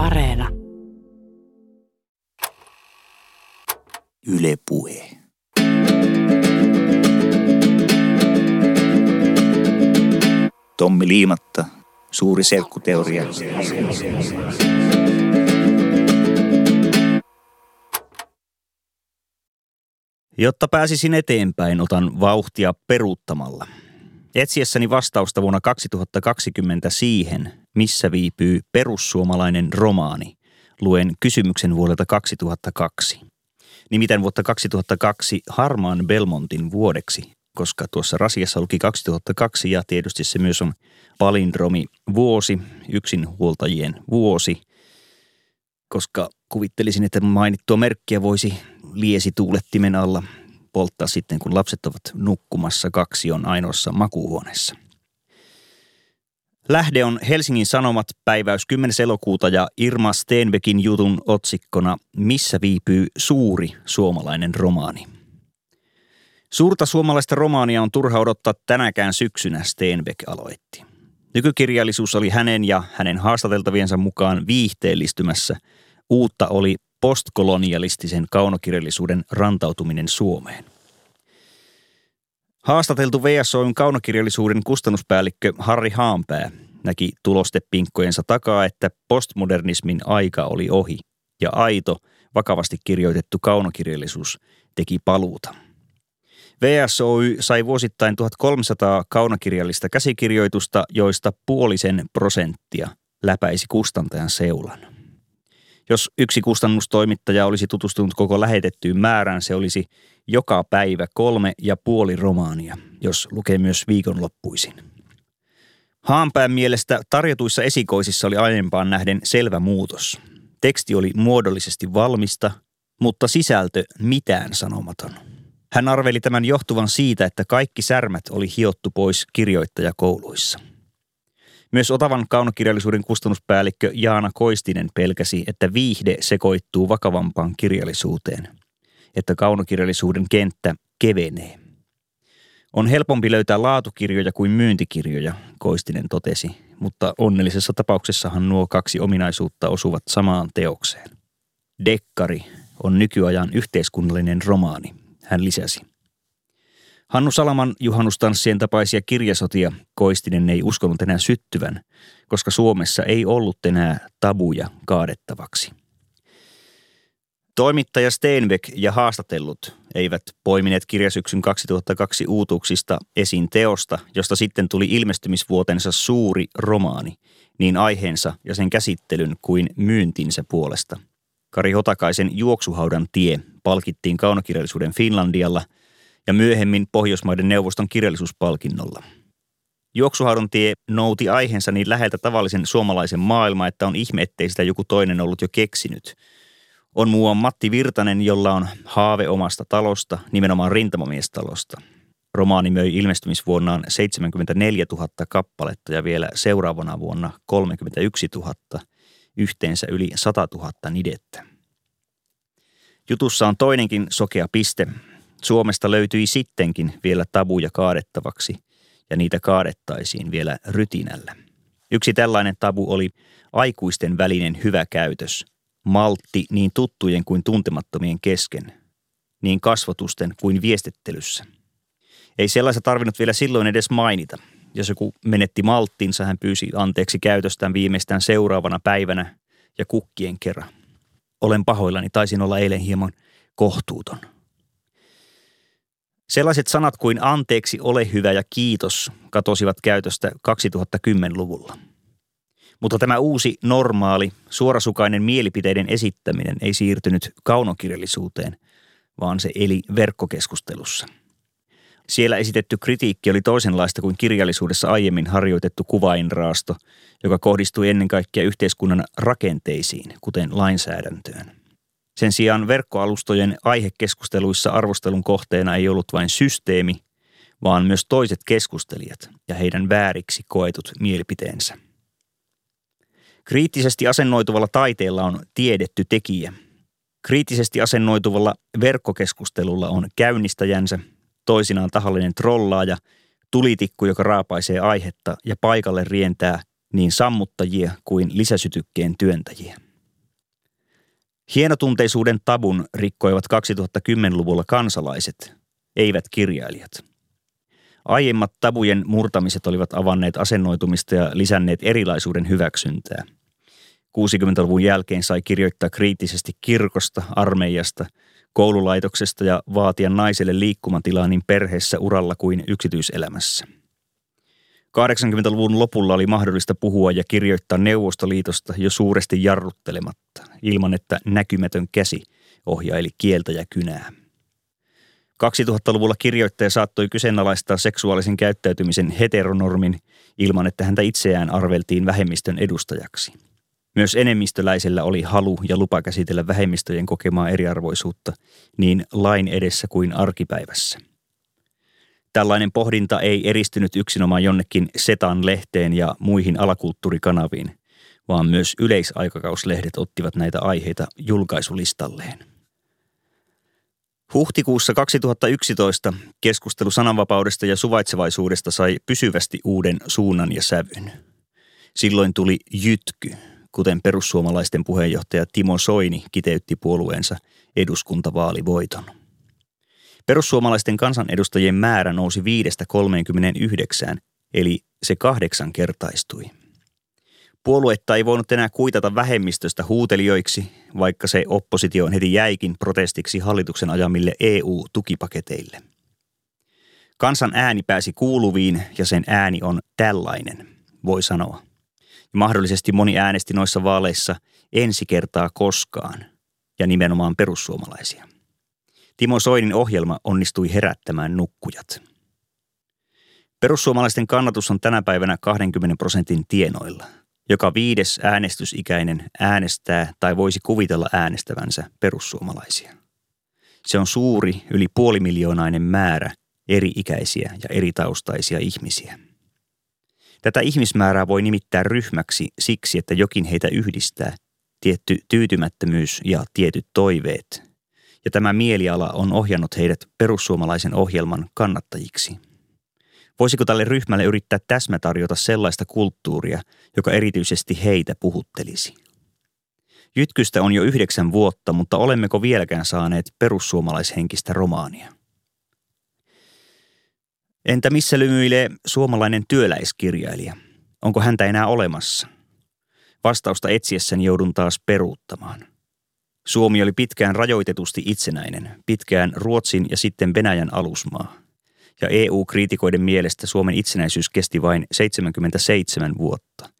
Areena. Yle Puhe. Tommi Liimatta, suuri selkkuteoria. Jotta pääsisin eteenpäin, otan vauhtia peruuttamalla. Etsiessäni vastausta vuonna 2020 siihen, missä viipyy perussuomalainen romaani, luen kysymyksen vuodelta 2002. Nimittäin vuotta 2002 Harmaan Belmontin vuodeksi, koska tuossa rasiassa luki 2002 ja tietysti se myös on palindromi vuosi, yksinhuoltajien vuosi, koska kuvittelisin, että mainittua merkkiä voisi liesituulettimen alla polttaa sitten, kun lapset ovat nukkumassa kaksi on ainoassa makuuhuoneessa. Lähde on Helsingin Sanomat päiväys 10. elokuuta ja Irma Steenbeckin jutun otsikkona Missä viipyy suuri suomalainen romaani. Suurta suomalaista romaania on turha odottaa tänäkään syksynä, Steenbeck aloitti. Nykykirjallisuus oli hänen ja hänen haastateltaviensa mukaan viihteellistymässä. Uutta oli postkolonialistisen kaunokirjallisuuden rantautuminen Suomeen. Haastateltu VSOyn kaunokirjallisuuden kustannuspäällikkö Harri Haanpää näki tulostepinkkojensa takaa, että postmodernismin aika oli ohi ja aito, vakavasti kirjoitettu kaunokirjallisuus teki paluuta. VSOY sai vuosittain 1300 kaunokirjallista käsikirjoitusta, joista puolisen prosenttia läpäisi kustantajan seulan. Jos yksi kustannustoimittaja olisi tutustunut koko lähetettyyn määrään, se olisi joka päivä kolme ja puoli romaania, jos lukee myös viikonloppuisin. Haanpään mielestä tarjotuissa esikoisissa oli aiempaan nähden selvä muutos. Teksti oli muodollisesti valmista, mutta sisältö mitään sanomaton. Hän arveli tämän johtuvan siitä, että kaikki särmät oli hiottu pois kirjoittajakouluissa – myös Otavan kaunokirjallisuuden kustannuspäällikkö Jaana Koistinen pelkäsi, että viihde sekoittuu vakavampaan kirjallisuuteen, että kaunokirjallisuuden kenttä kevenee. On helpompi löytää laatukirjoja kuin myyntikirjoja, Koistinen totesi, mutta onnellisessa tapauksessahan nuo kaksi ominaisuutta osuvat samaan teokseen. Dekkari on nykyajan yhteiskunnallinen romaani, hän lisäsi. Hannu Salaman juhannustanssien tapaisia kirjasotia Koistinen ei uskonut enää syttyvän, koska Suomessa ei ollut enää tabuja kaadettavaksi. Toimittaja Steinbeck ja haastatellut eivät poimineet kirjasyksyn 2002 uutuuksista esiin teosta, josta sitten tuli ilmestymisvuotensa suuri romaani, niin aiheensa ja sen käsittelyn kuin myyntinsä puolesta. Kari Hotakaisen Juoksuhaudan tie palkittiin kaunokirjallisuuden Finlandialla – ja myöhemmin Pohjoismaiden neuvoston kirjallisuuspalkinnolla. Juoksuhaudon tie nouti aiheensa niin läheltä tavallisen suomalaisen maailman, että on ihme, ettei sitä joku toinen ollut jo keksinyt. On muuan Matti Virtanen, jolla on haave omasta talosta, nimenomaan rintamamiestalosta. Romaani möi ilmestymisvuonnaan 74 000 kappaletta ja vielä seuraavana vuonna 31 000, yhteensä yli 100 000 nidettä. Jutussa on toinenkin sokea piste, Suomesta löytyi sittenkin vielä tabuja kaadettavaksi ja niitä kaadettaisiin vielä rytinällä. Yksi tällainen tabu oli aikuisten välinen hyvä käytös, maltti niin tuttujen kuin tuntemattomien kesken, niin kasvotusten kuin viestittelyssä. Ei sellaista tarvinnut vielä silloin edes mainita. Jos joku menetti malttinsa, hän pyysi anteeksi käytöstään viimeistään seuraavana päivänä ja kukkien kerran. Olen pahoillani, taisin olla eilen hieman kohtuuton. Sellaiset sanat kuin anteeksi, ole hyvä ja kiitos katosivat käytöstä 2010-luvulla. Mutta tämä uusi normaali, suorasukainen mielipiteiden esittäminen ei siirtynyt kaunokirjallisuuteen, vaan se eli verkkokeskustelussa. Siellä esitetty kritiikki oli toisenlaista kuin kirjallisuudessa aiemmin harjoitettu kuvainraasto, joka kohdistui ennen kaikkea yhteiskunnan rakenteisiin, kuten lainsäädäntöön. Sen sijaan verkkoalustojen aihekeskusteluissa arvostelun kohteena ei ollut vain systeemi, vaan myös toiset keskustelijat ja heidän vääriksi koetut mielipiteensä. Kriittisesti asennoituvalla taiteella on tiedetty tekijä. Kriittisesti asennoituvalla verkkokeskustelulla on käynnistäjänsä, toisinaan tahallinen trollaaja, tulitikku, joka raapaisee aihetta ja paikalle rientää niin sammuttajia kuin lisäsytykkeen työntäjiä. Hienotunteisuuden tabun rikkoivat 2010-luvulla kansalaiset, eivät kirjailijat. Aiemmat tabujen murtamiset olivat avanneet asennoitumista ja lisänneet erilaisuuden hyväksyntää. 60-luvun jälkeen sai kirjoittaa kriittisesti kirkosta, armeijasta, koululaitoksesta ja vaatia naiselle liikkumatilaa niin perheessä, uralla kuin yksityiselämässä. 80-luvun lopulla oli mahdollista puhua ja kirjoittaa Neuvostoliitosta jo suuresti jarruttelematta, ilman että näkymätön käsi ohjaili kieltä ja kynää. 2000-luvulla kirjoittaja saattoi kyseenalaistaa seksuaalisen käyttäytymisen heteronormin ilman, että häntä itseään arveltiin vähemmistön edustajaksi. Myös enemmistöläisellä oli halu ja lupa käsitellä vähemmistöjen kokemaa eriarvoisuutta niin lain edessä kuin arkipäivässä. Tällainen pohdinta ei eristynyt yksinomaan jonnekin Setan lehteen ja muihin alakulttuurikanaviin, vaan myös yleisaikakauslehdet ottivat näitä aiheita julkaisulistalleen. Huhtikuussa 2011 keskustelu sananvapaudesta ja suvaitsevaisuudesta sai pysyvästi uuden suunnan ja sävyn. Silloin tuli jytky, kuten perussuomalaisten puheenjohtaja Timo Soini kiteytti puolueensa eduskuntavaalivoiton. Perussuomalaisten kansanedustajien määrä nousi 5-39, eli se kahdeksan kertaistui. Puoluetta ei voinut enää kuitata vähemmistöstä huutelijoiksi, vaikka se oppositioon heti jäikin protestiksi hallituksen ajamille EU-tukipaketeille. Kansan ääni pääsi kuuluviin ja sen ääni on tällainen, voi sanoa. Ja mahdollisesti moni äänesti noissa vaaleissa ensi kertaa koskaan ja nimenomaan perussuomalaisia. Timo Soinin ohjelma onnistui herättämään nukkujat. Perussuomalaisten kannatus on tänä päivänä 20 prosentin tienoilla – joka viides äänestysikäinen äänestää tai voisi kuvitella äänestävänsä perussuomalaisia. Se on suuri, yli puolimiljoonainen määrä eri-ikäisiä ja eri taustaisia ihmisiä. Tätä ihmismäärää voi nimittää ryhmäksi siksi, että jokin heitä yhdistää, tietty tyytymättömyys ja tietyt toiveet. Ja tämä mieliala on ohjannut heidät perussuomalaisen ohjelman kannattajiksi – Voisiko tälle ryhmälle yrittää täsmätarjota sellaista kulttuuria, joka erityisesti heitä puhuttelisi? Jytkystä on jo yhdeksän vuotta, mutta olemmeko vieläkään saaneet perussuomalaishenkistä romaania? Entä missä lymyilee suomalainen työläiskirjailija? Onko häntä enää olemassa? Vastausta etsiessäni joudun taas peruuttamaan. Suomi oli pitkään rajoitetusti itsenäinen, pitkään Ruotsin ja sitten Venäjän alusmaa – ja EU-kriitikoiden mielestä Suomen itsenäisyys kesti vain 77 vuotta,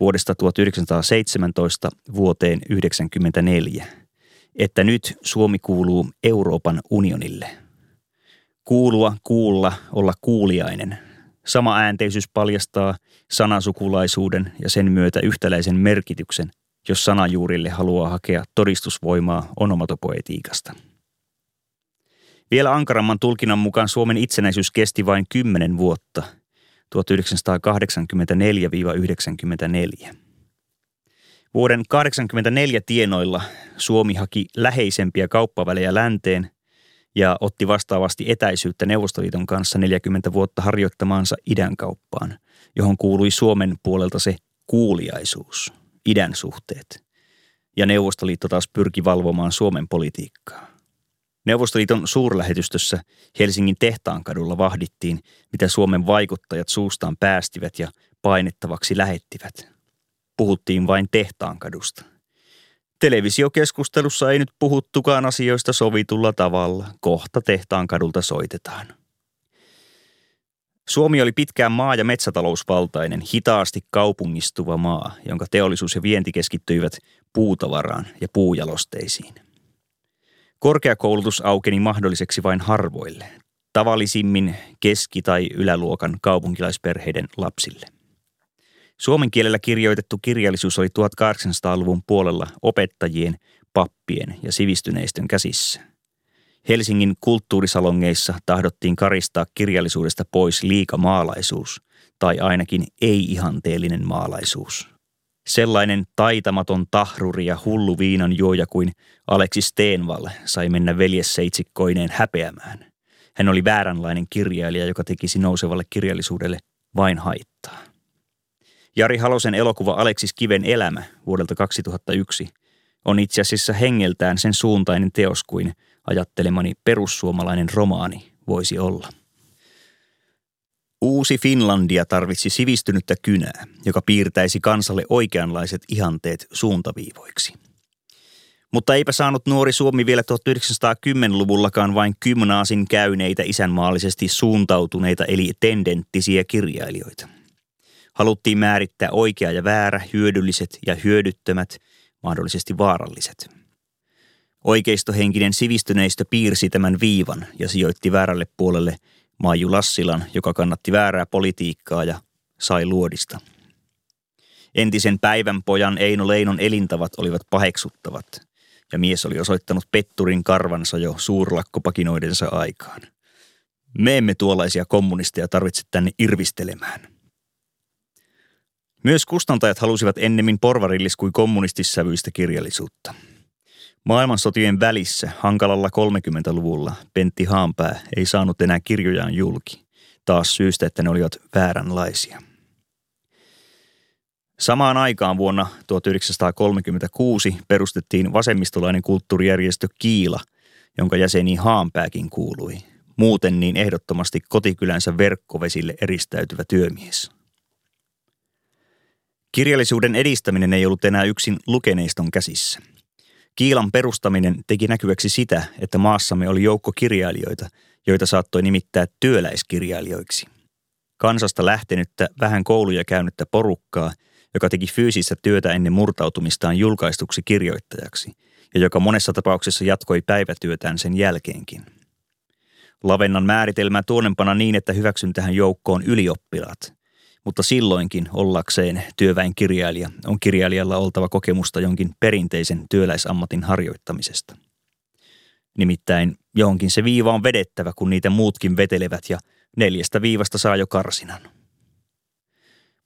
vuodesta 1917 vuoteen 1994, että nyt Suomi kuuluu Euroopan unionille. Kuulua, kuulla, olla kuuliainen. Sama äänteisyys paljastaa sanasukulaisuuden ja sen myötä yhtäläisen merkityksen, jos sanajuurille haluaa hakea todistusvoimaa onomatopoetiikasta. Vielä ankaramman tulkinnan mukaan Suomen itsenäisyys kesti vain 10 vuotta, 1984-94. Vuoden 84 tienoilla Suomi haki läheisempiä kauppavälejä länteen ja otti vastaavasti etäisyyttä Neuvostoliiton kanssa 40 vuotta harjoittamaansa idän kauppaan, johon kuului Suomen puolelta se kuuliaisuus, idän suhteet. Ja Neuvostoliitto taas pyrki valvomaan Suomen politiikkaa. Neuvostoliiton suurlähetystössä Helsingin tehtaankadulla vahdittiin, mitä Suomen vaikuttajat suustaan päästivät ja painettavaksi lähettivät. Puhuttiin vain tehtaankadusta. Televisiokeskustelussa ei nyt puhuttukaan asioista sovitulla tavalla. Kohta tehtaankadulta soitetaan. Suomi oli pitkään maa- ja metsätalousvaltainen, hitaasti kaupungistuva maa, jonka teollisuus ja vienti keskittyivät puutavaraan ja puujalosteisiin – Korkeakoulutus aukeni mahdolliseksi vain harvoille, tavallisimmin keski- tai yläluokan kaupunkilaisperheiden lapsille. Suomen kielellä kirjoitettu kirjallisuus oli 1800-luvun puolella opettajien, pappien ja sivistyneistön käsissä. Helsingin kulttuurisalongeissa tahdottiin karistaa kirjallisuudesta pois liikamaalaisuus tai ainakin ei-ihanteellinen maalaisuus – Sellainen taitamaton tahruri ja hullu viinan juoja kuin Aleksis Steenval sai mennä veljesseitsikkoineen häpeämään. Hän oli vääränlainen kirjailija, joka tekisi nousevalle kirjallisuudelle vain haittaa. Jari Halosen elokuva Aleksis Kiven elämä vuodelta 2001 on itse asiassa hengeltään sen suuntainen teos kuin ajattelemani perussuomalainen romaani voisi olla. Uusi Finlandia tarvitsi sivistynyttä kynää, joka piirtäisi kansalle oikeanlaiset ihanteet suuntaviivoiksi. Mutta eipä saanut nuori Suomi vielä 1910-luvullakaan vain gymnaasin käyneitä isänmaallisesti suuntautuneita eli tendenttisiä kirjailijoita. Haluttiin määrittää oikea ja väärä, hyödylliset ja hyödyttömät, mahdollisesti vaaralliset. Oikeistohenkinen sivistyneistö piirsi tämän viivan ja sijoitti väärälle puolelle Maiju Lassilan, joka kannatti väärää politiikkaa ja sai luodista. Entisen päivänpojan Eino Leinon elintavat olivat paheksuttavat – ja mies oli osoittanut petturin karvansa jo suurlakkopakinoidensa aikaan. Me emme tuollaisia kommunisteja tarvitse tänne irvistelemään. Myös kustantajat halusivat ennemmin porvarillis kuin kommunistissävyistä kirjallisuutta. Maailmansotien välissä, hankalalla 30-luvulla, Pentti Haanpää ei saanut enää kirjojaan julki, taas syystä, että ne olivat vääränlaisia – Samaan aikaan vuonna 1936 perustettiin vasemmistolainen kulttuurijärjestö Kiila, jonka jäseniin Haanpääkin kuului. Muuten niin ehdottomasti kotikylänsä verkkovesille eristäytyvä työmies. Kirjallisuuden edistäminen ei ollut enää yksin lukeneiston käsissä. Kiilan perustaminen teki näkyväksi sitä, että maassamme oli joukko kirjailijoita, joita saattoi nimittää työläiskirjailijoiksi. Kansasta lähtenyttä, vähän kouluja käynyttä porukkaa – joka teki fyysistä työtä ennen murtautumistaan julkaistuksi kirjoittajaksi ja joka monessa tapauksessa jatkoi päivätyötään sen jälkeenkin. Lavennan määritelmä tuonempana niin, että hyväksyn tähän joukkoon ylioppilaat, mutta silloinkin ollakseen työväen kirjailija on kirjailijalla oltava kokemusta jonkin perinteisen työläisammatin harjoittamisesta. Nimittäin johonkin se viiva on vedettävä, kun niitä muutkin vetelevät ja neljästä viivasta saa jo karsinan.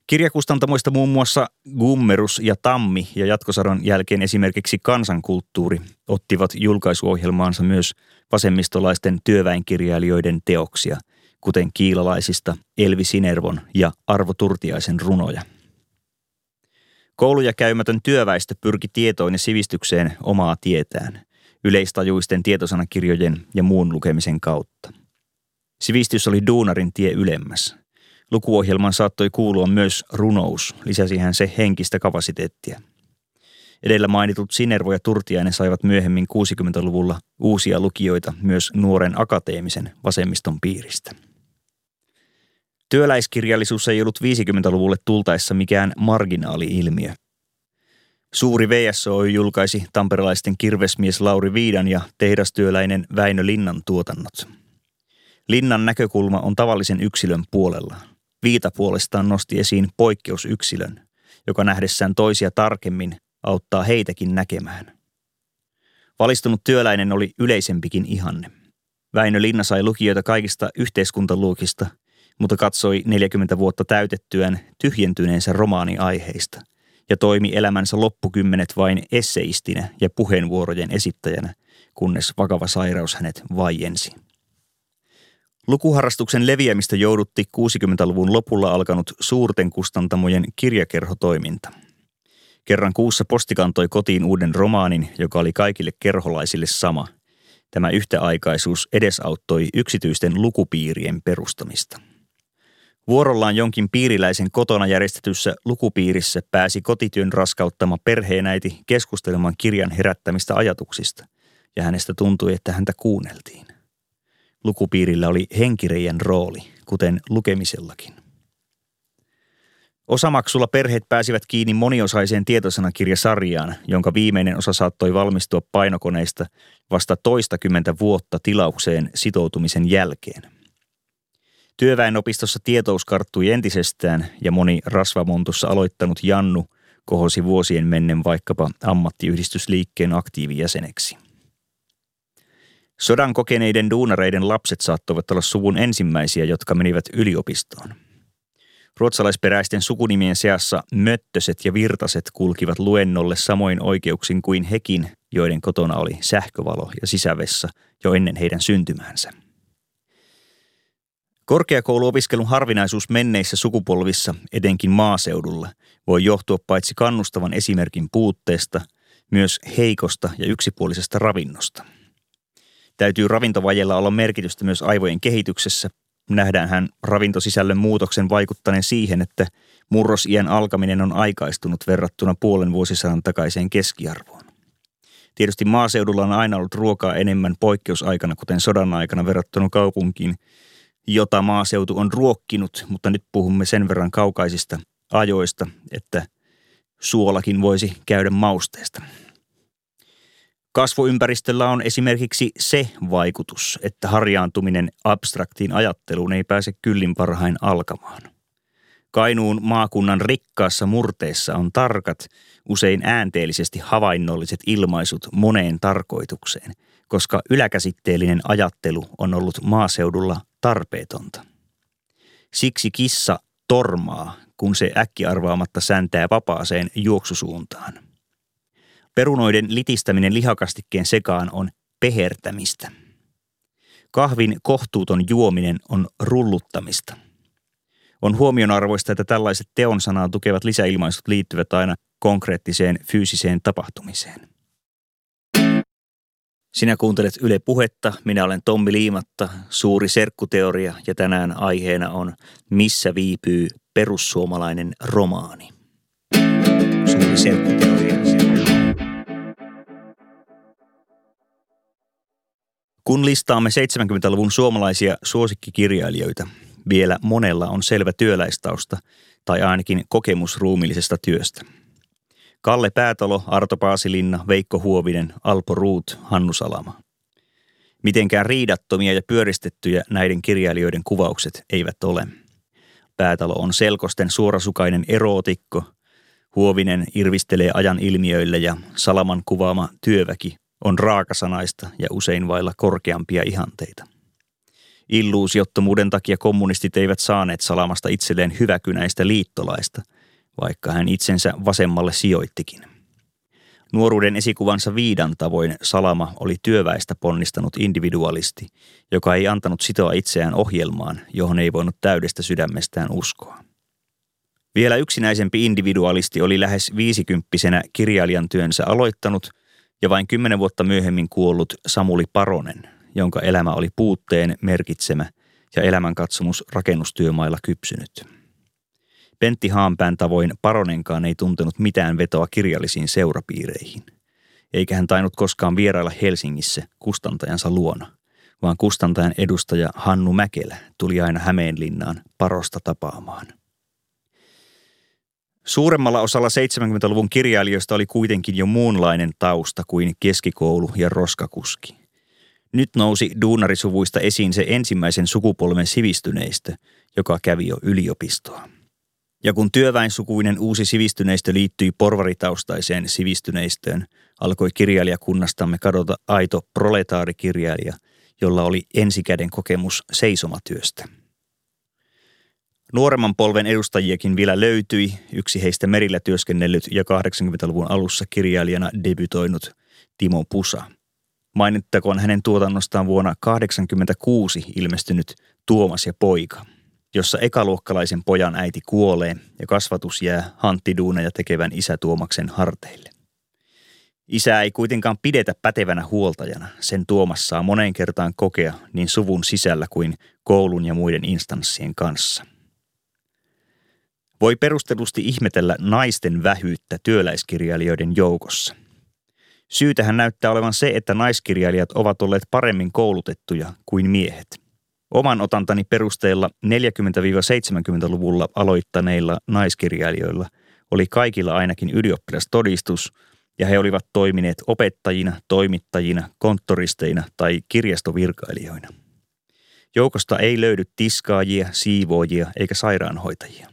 Kirjakustantamoista muun muassa Gummerus ja Tammi ja jatkosaron jälkeen esimerkiksi Kansankulttuuri ottivat julkaisuohjelmaansa myös vasemmistolaisten työväenkirjailijoiden teoksia, kuten kiilalaisista Elvi Sinervon ja Arvo Turtiaisen runoja. Kouluja käymätön työväestö pyrki tietoon ja sivistykseen omaa tietään, yleistajuisten tietosanakirjojen ja muun lukemisen kautta. Sivistys oli duunarin tie ylemmäs – Lukuohjelman saattoi kuulua myös runous, lisäsi hän se henkistä kapasiteettia. Edellä mainitut Sinervo ja Turtiainen saivat myöhemmin 60-luvulla uusia lukijoita myös nuoren akateemisen vasemmiston piiristä. Työläiskirjallisuus ei ollut 50-luvulle tultaessa mikään marginaali-ilmiö. Suuri VSO julkaisi tamperelaisten kirvesmies Lauri Viidan ja tehdastyöläinen Väinö Linnan tuotannot. Linnan näkökulma on tavallisen yksilön puolella – Viita puolestaan nosti esiin poikkeusyksilön, joka nähdessään toisia tarkemmin auttaa heitäkin näkemään. Valistunut työläinen oli yleisempikin ihanne. Väinö Linna sai lukijoita kaikista yhteiskuntaluokista, mutta katsoi 40 vuotta täytettyään tyhjentyneensä romaaniaiheista ja toimi elämänsä loppukymmenet vain esseistinä ja puheenvuorojen esittäjänä, kunnes vakava sairaus hänet vaiensi. Lukuharrastuksen leviämistä joudutti 60-luvun lopulla alkanut suurten kustantamojen kirjakerhotoiminta. Kerran kuussa posti kantoi kotiin uuden romaanin, joka oli kaikille kerholaisille sama. Tämä yhtäaikaisuus edesauttoi yksityisten lukupiirien perustamista. Vuorollaan jonkin piiriläisen kotona järjestetyssä lukupiirissä pääsi kotityön raskauttama perheenäiti keskustelemaan kirjan herättämistä ajatuksista, ja hänestä tuntui, että häntä kuunneltiin. Lukupiirillä oli henkireijän rooli, kuten lukemisellakin. Osamaksulla perheet pääsivät kiinni moniosaiseen tietosanakirjasarjaan, jonka viimeinen osa saattoi valmistua painokoneista vasta toistakymmentä vuotta tilaukseen sitoutumisen jälkeen. Työväenopistossa tietous karttui entisestään ja moni rasvamontussa aloittanut Jannu kohosi vuosien mennen vaikkapa ammattiyhdistysliikkeen aktiivijäseneksi. Sodan kokeneiden duunareiden lapset saattoivat olla suvun ensimmäisiä, jotka menivät yliopistoon. Ruotsalaisperäisten sukunimien seassa möttöset ja virtaset kulkivat luennolle samoin oikeuksin kuin hekin, joiden kotona oli sähkövalo ja sisävessa jo ennen heidän syntymäänsä. Korkeakouluopiskelun harvinaisuus menneissä sukupolvissa, etenkin maaseudulla, voi johtua paitsi kannustavan esimerkin puutteesta, myös heikosta ja yksipuolisesta ravinnosta. Täytyy ravintovajella olla merkitystä myös aivojen kehityksessä. Nähdään hän ravintosisällön muutoksen vaikuttaneen siihen, että murrosien alkaminen on aikaistunut verrattuna puolen vuosisadan takaiseen keskiarvoon. Tietysti maaseudulla on aina ollut ruokaa enemmän poikkeusaikana, kuten sodan aikana verrattuna kaupunkiin, jota maaseutu on ruokkinut, mutta nyt puhumme sen verran kaukaisista ajoista, että suolakin voisi käydä mausteesta. Kasvuympäristöllä on esimerkiksi se vaikutus, että harjaantuminen abstraktiin ajatteluun ei pääse kyllin parhain alkamaan. Kainuun maakunnan rikkaassa murteessa on tarkat, usein äänteellisesti havainnolliset ilmaisut moneen tarkoitukseen, koska yläkäsitteellinen ajattelu on ollut maaseudulla tarpeetonta. Siksi kissa tormaa, kun se äkkiarvaamatta säntää vapaaseen juoksusuuntaan. Perunoiden litistäminen lihakastikkeen sekaan on pehertämistä. Kahvin kohtuuton juominen on rulluttamista. On huomionarvoista, että tällaiset teon sanaa tukevat lisäilmaisut liittyvät aina konkreettiseen fyysiseen tapahtumiseen. Sinä kuuntelet Yle Puhetta, minä olen Tommi Liimatta, suuri serkkuteoria ja tänään aiheena on Missä viipyy perussuomalainen romaani. Suuri serkkuteoria. Kun listaamme 70-luvun suomalaisia suosikkikirjailijoita, vielä monella on selvä työläistausta tai ainakin kokemus ruumillisesta työstä. Kalle Päätalo, Arto Paasilinna, Veikko Huovinen, Alpo Ruut, Hannu Salama. Mitenkään riidattomia ja pyöristettyjä näiden kirjailijoiden kuvaukset eivät ole. Päätalo on selkosten suorasukainen erootikko, Huovinen irvistelee ajan ilmiöille ja Salaman kuvaama työväki on raakasanaista ja usein vailla korkeampia ihanteita. Illuusiottomuuden takia kommunistit eivät saaneet Salamasta itselleen hyväkynäistä liittolaista, vaikka hän itsensä vasemmalle sijoittikin. Nuoruuden esikuvansa viidan tavoin Salama oli työväistä ponnistanut individualisti, joka ei antanut sitoa itseään ohjelmaan, johon ei voinut täydestä sydämestään uskoa. Vielä yksinäisempi individualisti oli lähes viisikymppisenä kirjailijan työnsä aloittanut ja vain kymmenen vuotta myöhemmin kuollut Samuli Paronen, jonka elämä oli puutteen merkitsemä ja elämänkatsomus rakennustyömailla kypsynyt. Pentti Haanpään tavoin Paronenkaan ei tuntenut mitään vetoa kirjallisiin seurapiireihin, eikä hän tainnut koskaan vierailla Helsingissä kustantajansa luona, vaan kustantajan edustaja Hannu Mäkelä tuli aina Hämeenlinnaan parosta tapaamaan. Suuremmalla osalla 70-luvun kirjailijoista oli kuitenkin jo muunlainen tausta kuin keskikoulu ja roskakuski. Nyt nousi duunarisuvuista esiin se ensimmäisen sukupolven sivistyneistä, joka kävi jo yliopistoa. Ja kun työväensukuinen uusi sivistyneistö liittyi porvaritaustaiseen sivistyneistöön, alkoi kirjailijakunnastamme kadota aito proletaarikirjailija, jolla oli ensikäden kokemus seisomatyöstä. Nuoremman polven edustajiakin vielä löytyi, yksi heistä merillä työskennellyt ja 80-luvun alussa kirjailijana debytoinut Timo Pusa. Mainittakoon hänen tuotannostaan vuonna 1986 ilmestynyt Tuomas ja poika – jossa ekaluokkalaisen pojan äiti kuolee ja kasvatus jää hanttiduuneja tekevän isä Tuomaksen harteille. Isä ei kuitenkaan pidetä pätevänä huoltajana. Sen Tuomas saa moneen kertaan kokea niin suvun sisällä kuin koulun ja muiden instanssien kanssa. Voi perustelusti ihmetellä naisten vähyyttä työläiskirjailijoiden joukossa. Syytähän näyttää olevan se, että naiskirjailijat ovat olleet paremmin koulutettuja kuin miehet – Oman otantani perusteella 40-70-luvulla aloittaneilla naiskirjailijoilla oli kaikilla ainakin ylioppilastodistus ja he olivat toimineet opettajina, toimittajina, konttoristeina tai kirjastovirkailijoina. Joukosta ei löydy tiskaajia, siivoojia eikä sairaanhoitajia.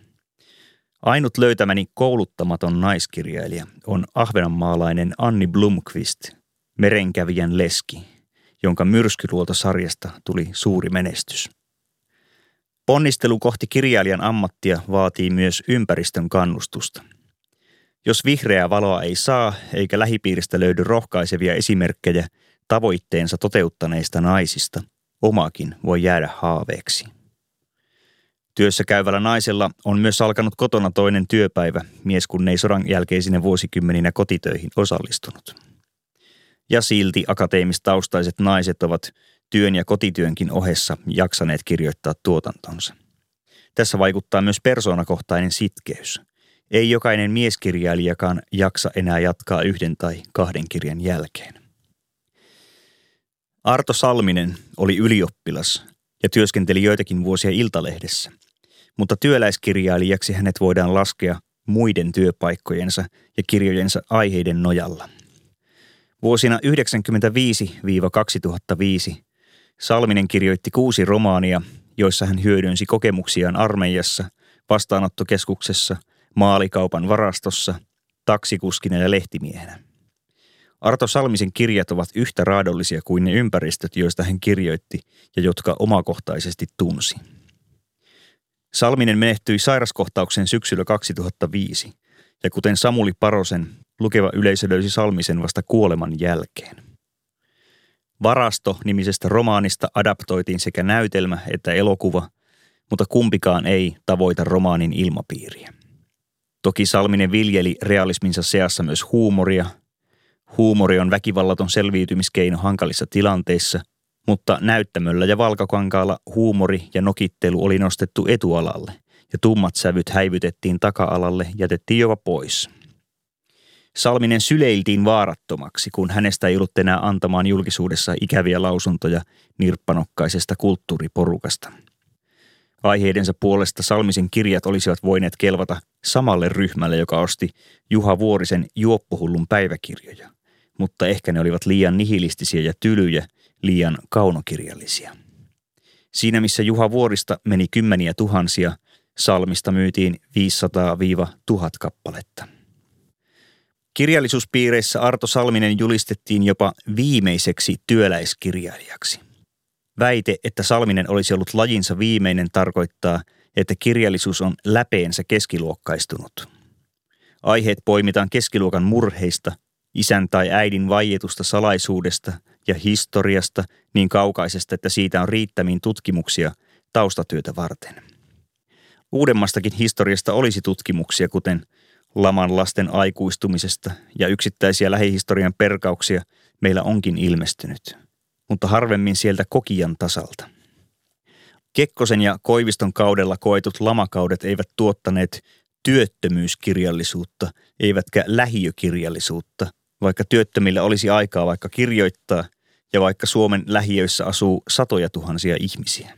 Ainut löytämäni kouluttamaton naiskirjailija on ahvenanmaalainen Anni Blomqvist, merenkävijän leski, jonka myrskyluoto-sarjasta tuli suuri menestys. Ponnistelu kohti kirjailijan ammattia vaatii myös ympäristön kannustusta. Jos vihreää valoa ei saa eikä lähipiiristä löydy rohkaisevia esimerkkejä tavoitteensa toteuttaneista naisista, omakin voi jäädä haaveeksi. Työssä käyvällä naisella on myös alkanut kotona toinen työpäivä, mies kun ei sodan jälkeisinä vuosikymmeninä kotitöihin osallistunut. Ja silti akateemistaustaiset naiset ovat työn ja kotityönkin ohessa jaksaneet kirjoittaa tuotantonsa. Tässä vaikuttaa myös persoonakohtainen sitkeys. Ei jokainen mieskirjailijakaan jaksa enää jatkaa yhden tai kahden kirjan jälkeen. Arto Salminen oli ylioppilas ja työskenteli joitakin vuosia Iltalehdessä, mutta työläiskirjailijaksi hänet voidaan laskea muiden työpaikkojensa ja kirjojensa aiheiden nojalla. Vuosina 1995-2005 Salminen kirjoitti kuusi romaania, joissa hän hyödynsi kokemuksiaan armeijassa, vastaanottokeskuksessa, maalikaupan varastossa, taksikuskina ja lehtimiehenä. Arto Salmisen kirjat ovat yhtä raadollisia kuin ne ympäristöt, joista hän kirjoitti ja jotka omakohtaisesti tunsi. Salminen menehtyi sairaskohtauksen syksyllä 2005, ja kuten Samuli Parosen, lukeva yleisö löysi Salmisen vasta kuoleman jälkeen. Varasto-nimisestä romaanista adaptoitiin sekä näytelmä että elokuva, mutta kumpikaan ei tavoita romaanin ilmapiiriä. Toki Salminen viljeli realisminsa seassa myös huumoria. Huumori on väkivallaton selviytymiskeino hankalissa tilanteissa, mutta näyttämöllä ja valkakankaalla huumori ja nokittelu oli nostettu etualalle ja tummat sävyt häivytettiin taka-alalle, jätettiin jopa pois. Salminen syleiltiin vaarattomaksi, kun hänestä ei ollut enää antamaan julkisuudessa ikäviä lausuntoja nirppanokkaisesta kulttuuriporukasta – Aiheidensa puolesta Salmisen kirjat olisivat voineet kelvata samalle ryhmälle, joka osti Juha Vuorisen juoppuhullun päiväkirjoja, mutta ehkä ne olivat liian nihilistisiä ja tylyjä, liian kaunokirjallisia. Siinä missä Juha Vuorista meni kymmeniä tuhansia, Salmista myytiin 500-1000 kappaletta. Kirjallisuuspiireissä Arto Salminen julistettiin jopa viimeiseksi työläiskirjailijaksi – Väite, että Salminen olisi ollut lajinsa viimeinen tarkoittaa, että kirjallisuus on läpeensä keskiluokkaistunut. Aiheet poimitaan keskiluokan murheista, isän tai äidin vaietusta salaisuudesta ja historiasta niin kaukaisesta, että siitä on riittämiin tutkimuksia taustatyötä varten. Uudemmastakin historiasta olisi tutkimuksia, kuten laman lasten aikuistumisesta ja yksittäisiä lähihistorian perkauksia meillä onkin ilmestynyt – mutta harvemmin sieltä kokijan tasalta. Kekkosen ja Koiviston kaudella koetut lamakaudet eivät tuottaneet työttömyyskirjallisuutta, eivätkä lähiökirjallisuutta, vaikka työttömillä olisi aikaa vaikka kirjoittaa ja vaikka Suomen lähiöissä asuu satoja tuhansia ihmisiä.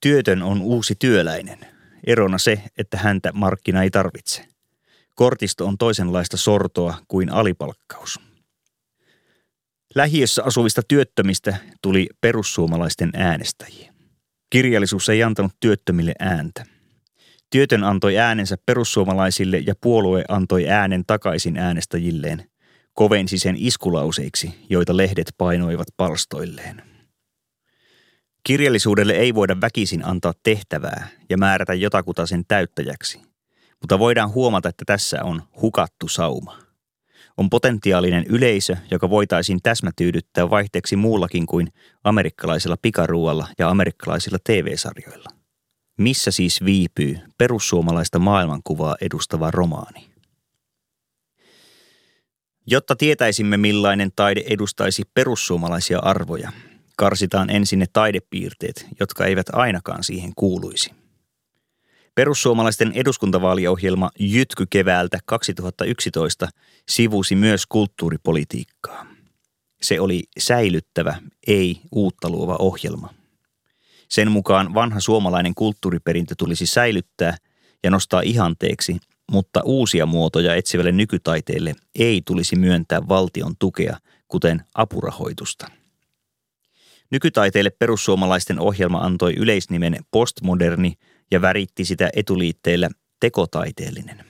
Työtön on uusi työläinen, erona se, että häntä markkina ei tarvitse. Kortisto on toisenlaista sortoa kuin alipalkkaus. Lähiössä asuvista työttömistä tuli perussuomalaisten äänestäjiä. Kirjallisuus ei antanut työttömille ääntä. Työtön antoi äänensä perussuomalaisille ja puolue antoi äänen takaisin äänestäjilleen. Kovensi sen iskulauseiksi, joita lehdet painoivat palstoilleen. Kirjallisuudelle ei voida väkisin antaa tehtävää ja määrätä jotakuta sen täyttäjäksi, mutta voidaan huomata, että tässä on hukattu sauma on potentiaalinen yleisö, joka voitaisiin täsmätyydyttää vaihteeksi muullakin kuin amerikkalaisella pikaruualla ja amerikkalaisilla TV-sarjoilla. Missä siis viipyy perussuomalaista maailmankuvaa edustava romaani? Jotta tietäisimme millainen taide edustaisi perussuomalaisia arvoja, karsitaan ensin ne taidepiirteet, jotka eivät ainakaan siihen kuuluisi – Perussuomalaisten eduskuntavaaliohjelma Jytky keväältä 2011 sivusi myös kulttuuripolitiikkaa. Se oli säilyttävä, ei uutta luova ohjelma. Sen mukaan vanha suomalainen kulttuuriperintö tulisi säilyttää ja nostaa ihanteeksi, mutta uusia muotoja etsivälle nykytaiteelle ei tulisi myöntää valtion tukea, kuten apurahoitusta. Nykytaiteelle perussuomalaisten ohjelma antoi yleisnimen postmoderni – ja väritti sitä etuliitteellä tekotaiteellinen.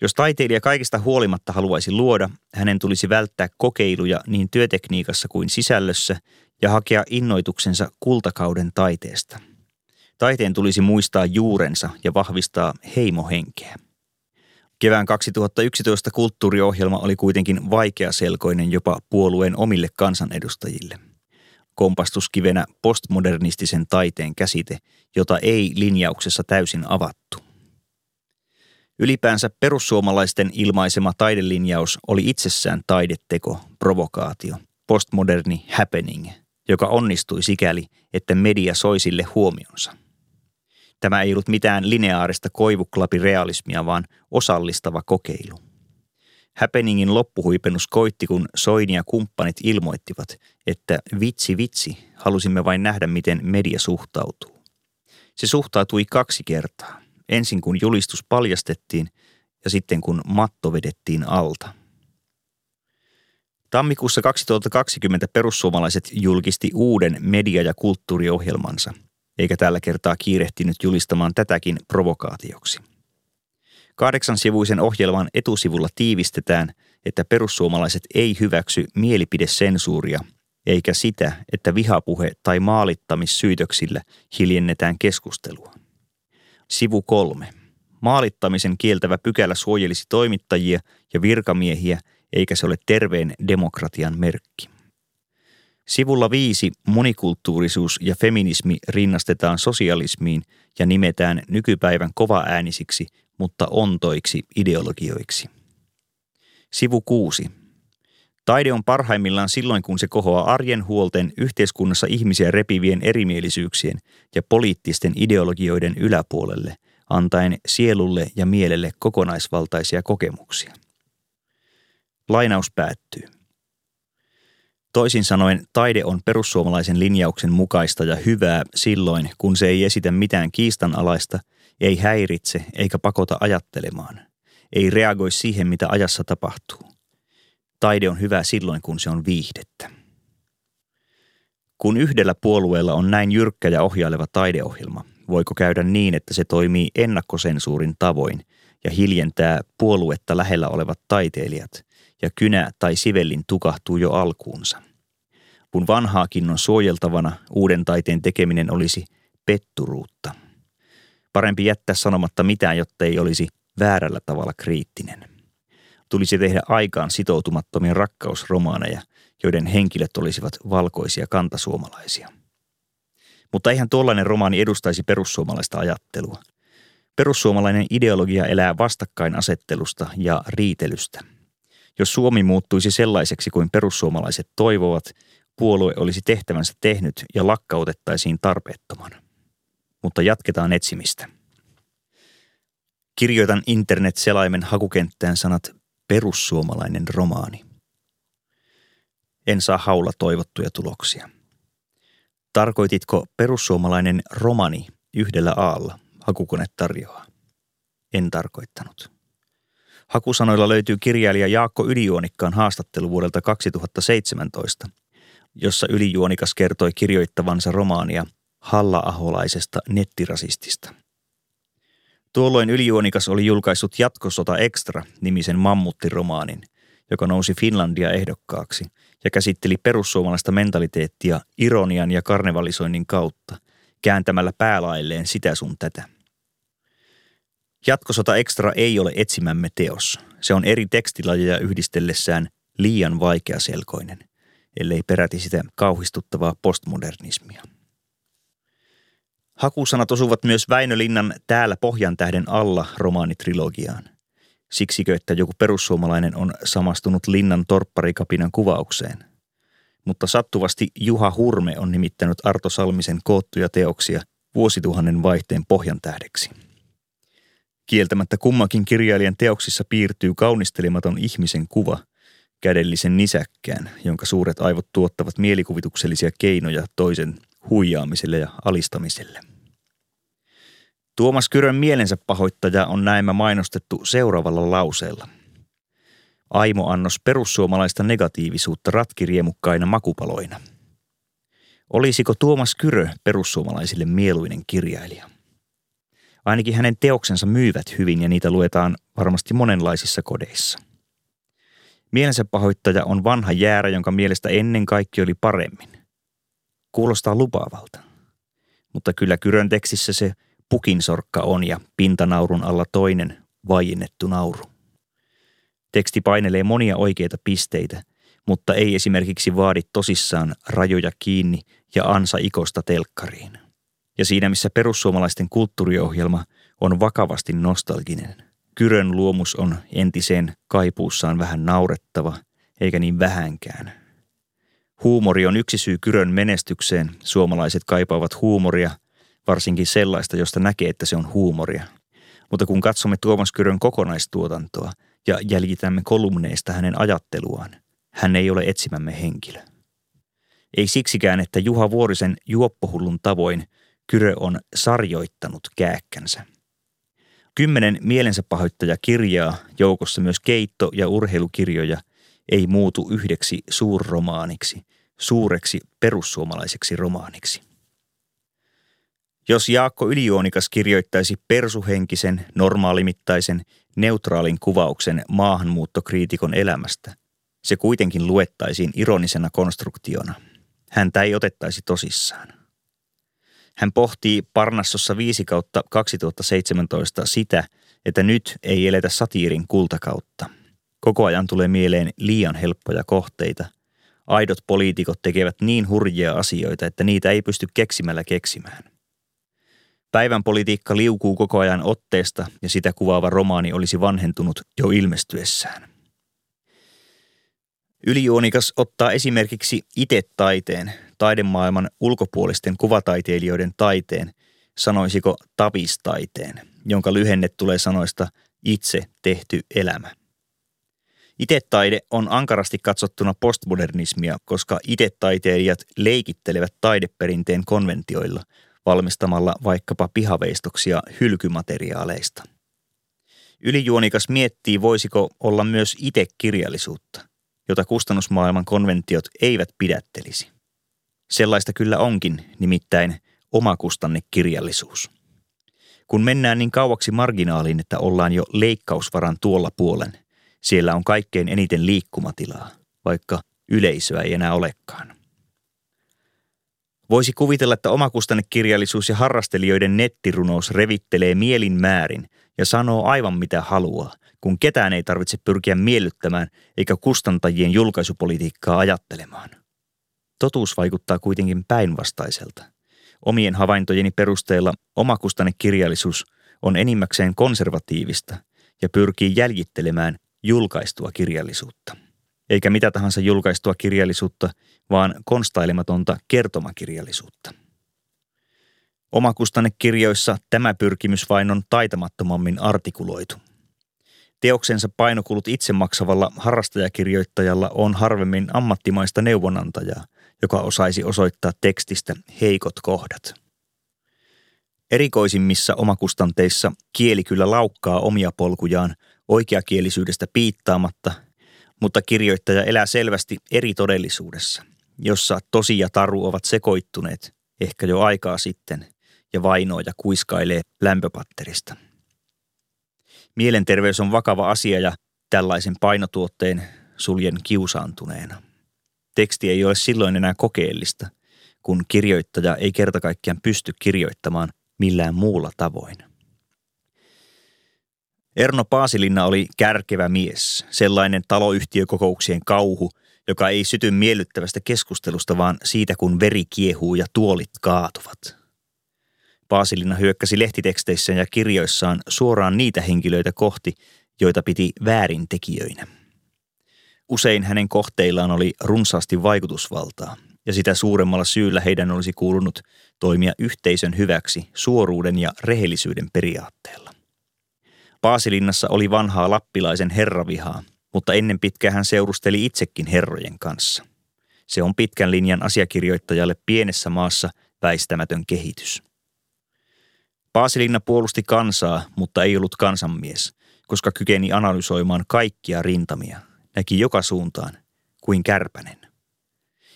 Jos taiteilija kaikista huolimatta haluaisi luoda, hänen tulisi välttää kokeiluja niin työtekniikassa kuin sisällössä ja hakea innoituksensa kultakauden taiteesta. Taiteen tulisi muistaa juurensa ja vahvistaa heimohenkeä. Kevään 2011 kulttuuriohjelma oli kuitenkin vaikeaselkoinen jopa puolueen omille kansanedustajille – kompastuskivenä postmodernistisen taiteen käsite, jota ei linjauksessa täysin avattu. Ylipäänsä perussuomalaisten ilmaisema taidelinjaus oli itsessään taideteko, provokaatio, postmoderni happening, joka onnistui sikäli, että media soi sille huomionsa. Tämä ei ollut mitään lineaarista koivuklapirealismia, vaan osallistava kokeilu. Happeningin loppuhuipennus koitti, kun Soini ja kumppanit ilmoittivat, että vitsi vitsi, halusimme vain nähdä, miten media suhtautuu. Se suhtautui kaksi kertaa. Ensin kun julistus paljastettiin ja sitten kun matto vedettiin alta. Tammikuussa 2020 perussuomalaiset julkisti uuden media- ja kulttuuriohjelmansa, eikä tällä kertaa kiirehtinyt julistamaan tätäkin provokaatioksi. Kahdeksan sivuisen ohjelman etusivulla tiivistetään, että perussuomalaiset ei hyväksy mielipidesensuuria, eikä sitä, että vihapuhe tai maalittamissyytöksillä hiljennetään keskustelua. Sivu kolme. Maalittamisen kieltävä pykälä suojelisi toimittajia ja virkamiehiä, eikä se ole terveen demokratian merkki. Sivulla viisi monikulttuurisuus ja feminismi rinnastetaan sosialismiin ja nimetään nykypäivän kovaäänisiksi, mutta ontoiksi ideologioiksi. Sivu 6. Taide on parhaimmillaan silloin, kun se kohoaa arjen huolten yhteiskunnassa ihmisiä repivien erimielisyyksien ja poliittisten ideologioiden yläpuolelle, antaen sielulle ja mielelle kokonaisvaltaisia kokemuksia. Lainaus päättyy. Toisin sanoen, taide on perussuomalaisen linjauksen mukaista ja hyvää silloin, kun se ei esitä mitään kiistanalaista, ei häiritse eikä pakota ajattelemaan, ei reagoi siihen, mitä ajassa tapahtuu. Taide on hyvä silloin, kun se on viihdettä. Kun yhdellä puolueella on näin jyrkkä ja ohjaileva taideohjelma, voiko käydä niin, että se toimii ennakkosensuurin tavoin ja hiljentää puoluetta lähellä olevat taiteilijat – ja kynä tai sivellin tukahtuu jo alkuunsa. Kun vanhaakin on suojeltavana, uuden taiteen tekeminen olisi petturuutta. Parempi jättää sanomatta mitään, jotta ei olisi väärällä tavalla kriittinen. Tulisi tehdä aikaan sitoutumattomia rakkausromaaneja, joiden henkilöt olisivat valkoisia kantasuomalaisia. Mutta eihän tuollainen romaani edustaisi perussuomalaista ajattelua. Perussuomalainen ideologia elää vastakkainasettelusta ja riitelystä – jos Suomi muuttuisi sellaiseksi kuin perussuomalaiset toivovat, puolue olisi tehtävänsä tehnyt ja lakkautettaisiin tarpeettomana. Mutta jatketaan etsimistä. Kirjoitan internet-selaimen hakukenttään sanat perussuomalainen romaani. En saa haulla toivottuja tuloksia. Tarkoititko perussuomalainen romani yhdellä aalla, hakukone tarjoaa? En tarkoittanut. Hakusanoilla löytyy kirjailija Jaakko Ylijuonikkaan haastattelu vuodelta 2017, jossa Ylijuonikas kertoi kirjoittavansa romaania Halla-aholaisesta nettirasistista. Tuolloin Ylijuonikas oli julkaissut Jatkosota Extra nimisen mammuttiromaanin, joka nousi Finlandia ehdokkaaksi ja käsitteli perussuomalaista mentaliteettia ironian ja karnevalisoinnin kautta, kääntämällä päälailleen sitä sun tätä – Jatkosota Extra ei ole etsimämme teos. Se on eri tekstilajeja yhdistellessään liian vaikeaselkoinen, ellei peräti sitä kauhistuttavaa postmodernismia. Hakusanat osuvat myös Väinö Linnan Täällä Pohjan tähden alla romaanitrilogiaan. Siksikö, että joku perussuomalainen on samastunut Linnan torpparikapinan kuvaukseen. Mutta sattuvasti Juha Hurme on nimittänyt Arto Salmisen koottuja teoksia vuosituhannen vaihteen pohjan tähdeksi. Kieltämättä kummankin kirjailijan teoksissa piirtyy kaunistelematon ihmisen kuva, kädellisen nisäkkään, jonka suuret aivot tuottavat mielikuvituksellisia keinoja toisen huijaamiselle ja alistamiselle. Tuomas Kyrön mielensä pahoittaja on näemmä mainostettu seuraavalla lauseella. Aimo annos perussuomalaista negatiivisuutta ratkiriemukkaina makupaloina. Olisiko Tuomas Kyrö perussuomalaisille mieluinen kirjailija? Ainakin hänen teoksensa myyvät hyvin ja niitä luetaan varmasti monenlaisissa kodeissa. Mielensä pahoittaja on vanha jäärä, jonka mielestä ennen kaikki oli paremmin. Kuulostaa lupaavalta. Mutta kyllä Kyrön tekstissä se pukinsorkka on ja pintanaurun alla toinen vaiennettu nauru. Teksti painelee monia oikeita pisteitä, mutta ei esimerkiksi vaadi tosissaan rajoja kiinni ja ansa ikosta telkkariin. Ja siinä missä perussuomalaisten kulttuuriohjelma on vakavasti nostalginen, Kyrön luomus on entiseen kaipuussaan vähän naurettava, eikä niin vähänkään. Huumori on yksi syy Kyrön menestykseen. Suomalaiset kaipaavat huumoria, varsinkin sellaista, josta näkee, että se on huumoria. Mutta kun katsomme Tuomas Kyrön kokonaistuotantoa ja jäljitämme kolumneista hänen ajatteluaan, hän ei ole etsimämme henkilö. Ei siksikään, että Juha Vuorisen juoppohullun tavoin Kyrö on sarjoittanut kääkkänsä. Kymmenen mielensä pahoittaja kirjaa, joukossa myös keitto- ja urheilukirjoja, ei muutu yhdeksi suurromaaniksi, suureksi perussuomalaiseksi romaaniksi. Jos Jaakko Ylijuonikas kirjoittaisi persuhenkisen, normaalimittaisen, neutraalin kuvauksen maahanmuuttokriitikon elämästä, se kuitenkin luettaisiin ironisena konstruktiona. Häntä ei otettaisi tosissaan. Hän pohtii Parnassossa 5 kautta 2017 sitä, että nyt ei eletä satiirin kultakautta. Koko ajan tulee mieleen liian helppoja kohteita. Aidot poliitikot tekevät niin hurjia asioita, että niitä ei pysty keksimällä keksimään. Päivän politiikka liukuu koko ajan otteesta ja sitä kuvaava romaani olisi vanhentunut jo ilmestyessään. Ylijuonikas ottaa esimerkiksi itse taiteen, taidemaailman ulkopuolisten kuvataiteilijoiden taiteen, sanoisiko tapistaiteen, jonka lyhenne tulee sanoista itse tehty elämä. Itetaide on ankarasti katsottuna postmodernismia, koska itetaiteilijat leikittelevät taideperinteen konventioilla valmistamalla vaikkapa pihaveistoksia hylkymateriaaleista. Ylijuonikas miettii, voisiko olla myös itekirjallisuutta, jota kustannusmaailman konventiot eivät pidättelisi. Sellaista kyllä onkin, nimittäin omakustannekirjallisuus. Kun mennään niin kauaksi marginaaliin, että ollaan jo leikkausvaran tuolla puolen, siellä on kaikkein eniten liikkumatilaa, vaikka yleisöä ei enää olekaan. Voisi kuvitella, että omakustannekirjallisuus ja harrastelijoiden nettirunous revittelee mielin määrin ja sanoo aivan mitä haluaa, kun ketään ei tarvitse pyrkiä miellyttämään eikä kustantajien julkaisupolitiikkaa ajattelemaan. Totuus vaikuttaa kuitenkin päinvastaiselta. Omien havaintojeni perusteella omakustannekirjallisuus on enimmäkseen konservatiivista ja pyrkii jäljittelemään julkaistua kirjallisuutta. Eikä mitä tahansa julkaistua kirjallisuutta, vaan konstailematonta kertomakirjallisuutta. Omakustannekirjoissa tämä pyrkimys vain on taitamattomammin artikuloitu. Teoksensa painokulut itse maksavalla harrastajakirjoittajalla on harvemmin ammattimaista neuvonantajaa, joka osaisi osoittaa tekstistä heikot kohdat. Erikoisimmissa omakustanteissa kieli kyllä laukkaa omia polkujaan oikeakielisyydestä piittaamatta, mutta kirjoittaja elää selvästi eri todellisuudessa, jossa tosi ja taru ovat sekoittuneet ehkä jo aikaa sitten ja vainoja kuiskailee lämpöpatterista. Mielenterveys on vakava asia ja tällaisen painotuotteen suljen kiusaantuneena. Teksti ei ole silloin enää kokeellista, kun kirjoittaja ei kertakaikkiaan pysty kirjoittamaan millään muulla tavoin. Erno Paasilinna oli kärkevä mies, sellainen taloyhtiökokouksien kauhu, joka ei syty miellyttävästä keskustelusta, vaan siitä kun veri kiehuu ja tuolit kaatuvat. Paasilinna hyökkäsi lehtiteksteissään ja kirjoissaan suoraan niitä henkilöitä kohti, joita piti väärintekijöinä. Usein hänen kohteillaan oli runsaasti vaikutusvaltaa, ja sitä suuremmalla syyllä heidän olisi kuulunut toimia yhteisön hyväksi suoruuden ja rehellisyyden periaatteella. Paasilinnassa oli vanhaa lappilaisen herravihaa, mutta ennen pitkään hän seurusteli itsekin herrojen kanssa. Se on pitkän linjan asiakirjoittajalle pienessä maassa väistämätön kehitys. Paasilinna puolusti kansaa, mutta ei ollut kansanmies, koska kykeni analysoimaan kaikkia rintamia, näki joka suuntaan, kuin kärpänen.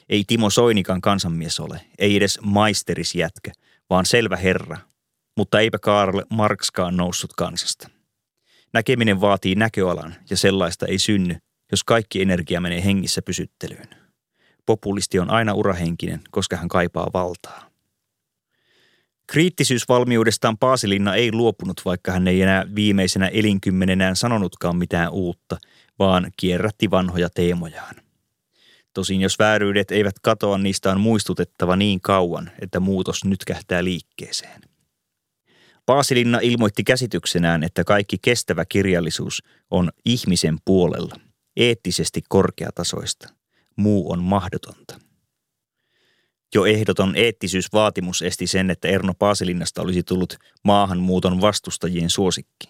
Ei Timo Soinikan kansanmies ole, ei edes maisterisjätkä, vaan selvä herra, mutta eipä Karl Markskaan noussut kansasta. Näkeminen vaatii näköalan ja sellaista ei synny, jos kaikki energia menee hengissä pysyttelyyn. Populisti on aina urahenkinen, koska hän kaipaa valtaa. Kriittisyysvalmiudestaan Paasilinna ei luopunut, vaikka hän ei enää viimeisenä elinkymmenenään sanonutkaan mitään uutta, vaan kierrätti vanhoja teemojaan. Tosin jos vääryydet eivät katoa, niistä on muistutettava niin kauan, että muutos nyt kähtää liikkeeseen. Paasilinna ilmoitti käsityksenään, että kaikki kestävä kirjallisuus on ihmisen puolella, eettisesti korkeatasoista. Muu on mahdotonta. Jo ehdoton eettisyysvaatimus esti sen, että Erno Paasilinnasta olisi tullut maahanmuuton vastustajien suosikki.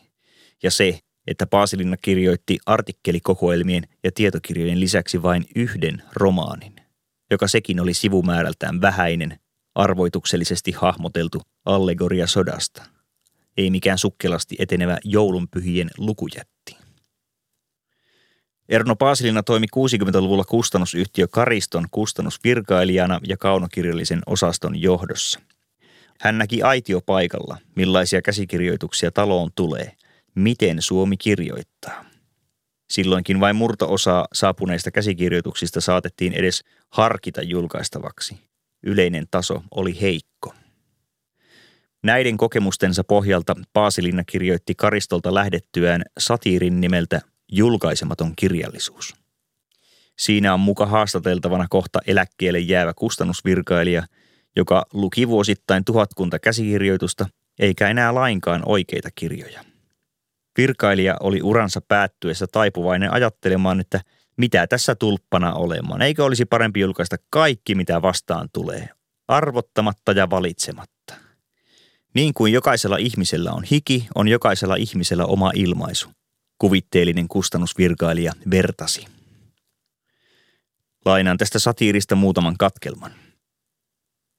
Ja se, että Paasilinna kirjoitti artikkelikokoelmien ja tietokirjojen lisäksi vain yhden romaanin, joka sekin oli sivumäärältään vähäinen, arvoituksellisesti hahmoteltu allegoria sodasta. Ei mikään sukkelasti etenevä joulunpyhien lukujätti. Erno Paasilina toimi 60-luvulla kustannusyhtiö Kariston kustannusvirkailijana ja kaunokirjallisen osaston johdossa. Hän näki aitiopaikalla, millaisia käsikirjoituksia taloon tulee, miten Suomi kirjoittaa. Silloinkin vain murto-osa saapuneista käsikirjoituksista saatettiin edes harkita julkaistavaksi. Yleinen taso oli heikko. Näiden kokemustensa pohjalta Paasilinna kirjoitti Karistolta lähdettyään satiirin nimeltä Julkaisematon kirjallisuus. Siinä on muka haastateltavana kohta eläkkeelle jäävä kustannusvirkailija, joka luki vuosittain tuhatkunta käsikirjoitusta eikä enää lainkaan oikeita kirjoja. Virkailija oli uransa päättyessä taipuvainen ajattelemaan, että mitä tässä tulppana olemaan. Eikö olisi parempi julkaista kaikki, mitä vastaan tulee, arvottamatta ja valitsematta. Niin kuin jokaisella ihmisellä on hiki, on jokaisella ihmisellä oma ilmaisu – kuvitteellinen kustannusvirkailija vertasi. Lainaan tästä satiirista muutaman katkelman.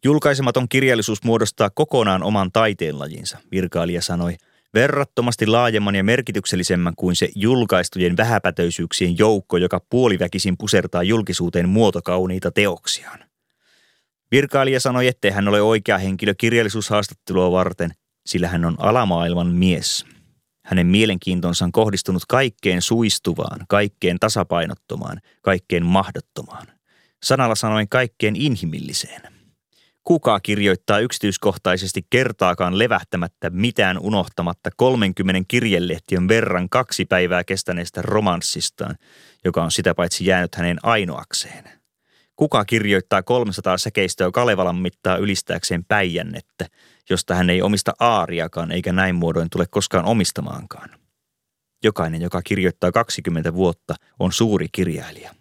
Julkaisematon kirjallisuus muodostaa kokonaan oman taiteenlajinsa, virkailija sanoi, verrattomasti laajemman ja merkityksellisemmän kuin se julkaistujen vähäpätöisyyksien joukko, joka puoliväkisin pusertaa julkisuuteen muotokauniita teoksiaan. Virkailija sanoi, ettei hän ole oikea henkilö kirjallisuushaastattelua varten, sillä hän on alamaailman mies – hänen mielenkiintonsa on kohdistunut kaikkeen suistuvaan, kaikkeen tasapainottomaan, kaikkeen mahdottomaan. Sanalla sanoen kaikkeen inhimilliseen. Kuka kirjoittaa yksityiskohtaisesti kertaakaan levähtämättä mitään unohtamatta 30 kirjelehtiön verran kaksi päivää kestäneestä romanssistaan, joka on sitä paitsi jäänyt hänen ainoakseen? Kuka kirjoittaa 300 säkeistöä Kalevalan mittaa ylistääkseen päijännettä, josta hän ei omista aariakaan eikä näin muodoin tule koskaan omistamaankaan. Jokainen, joka kirjoittaa 20 vuotta, on suuri kirjailija.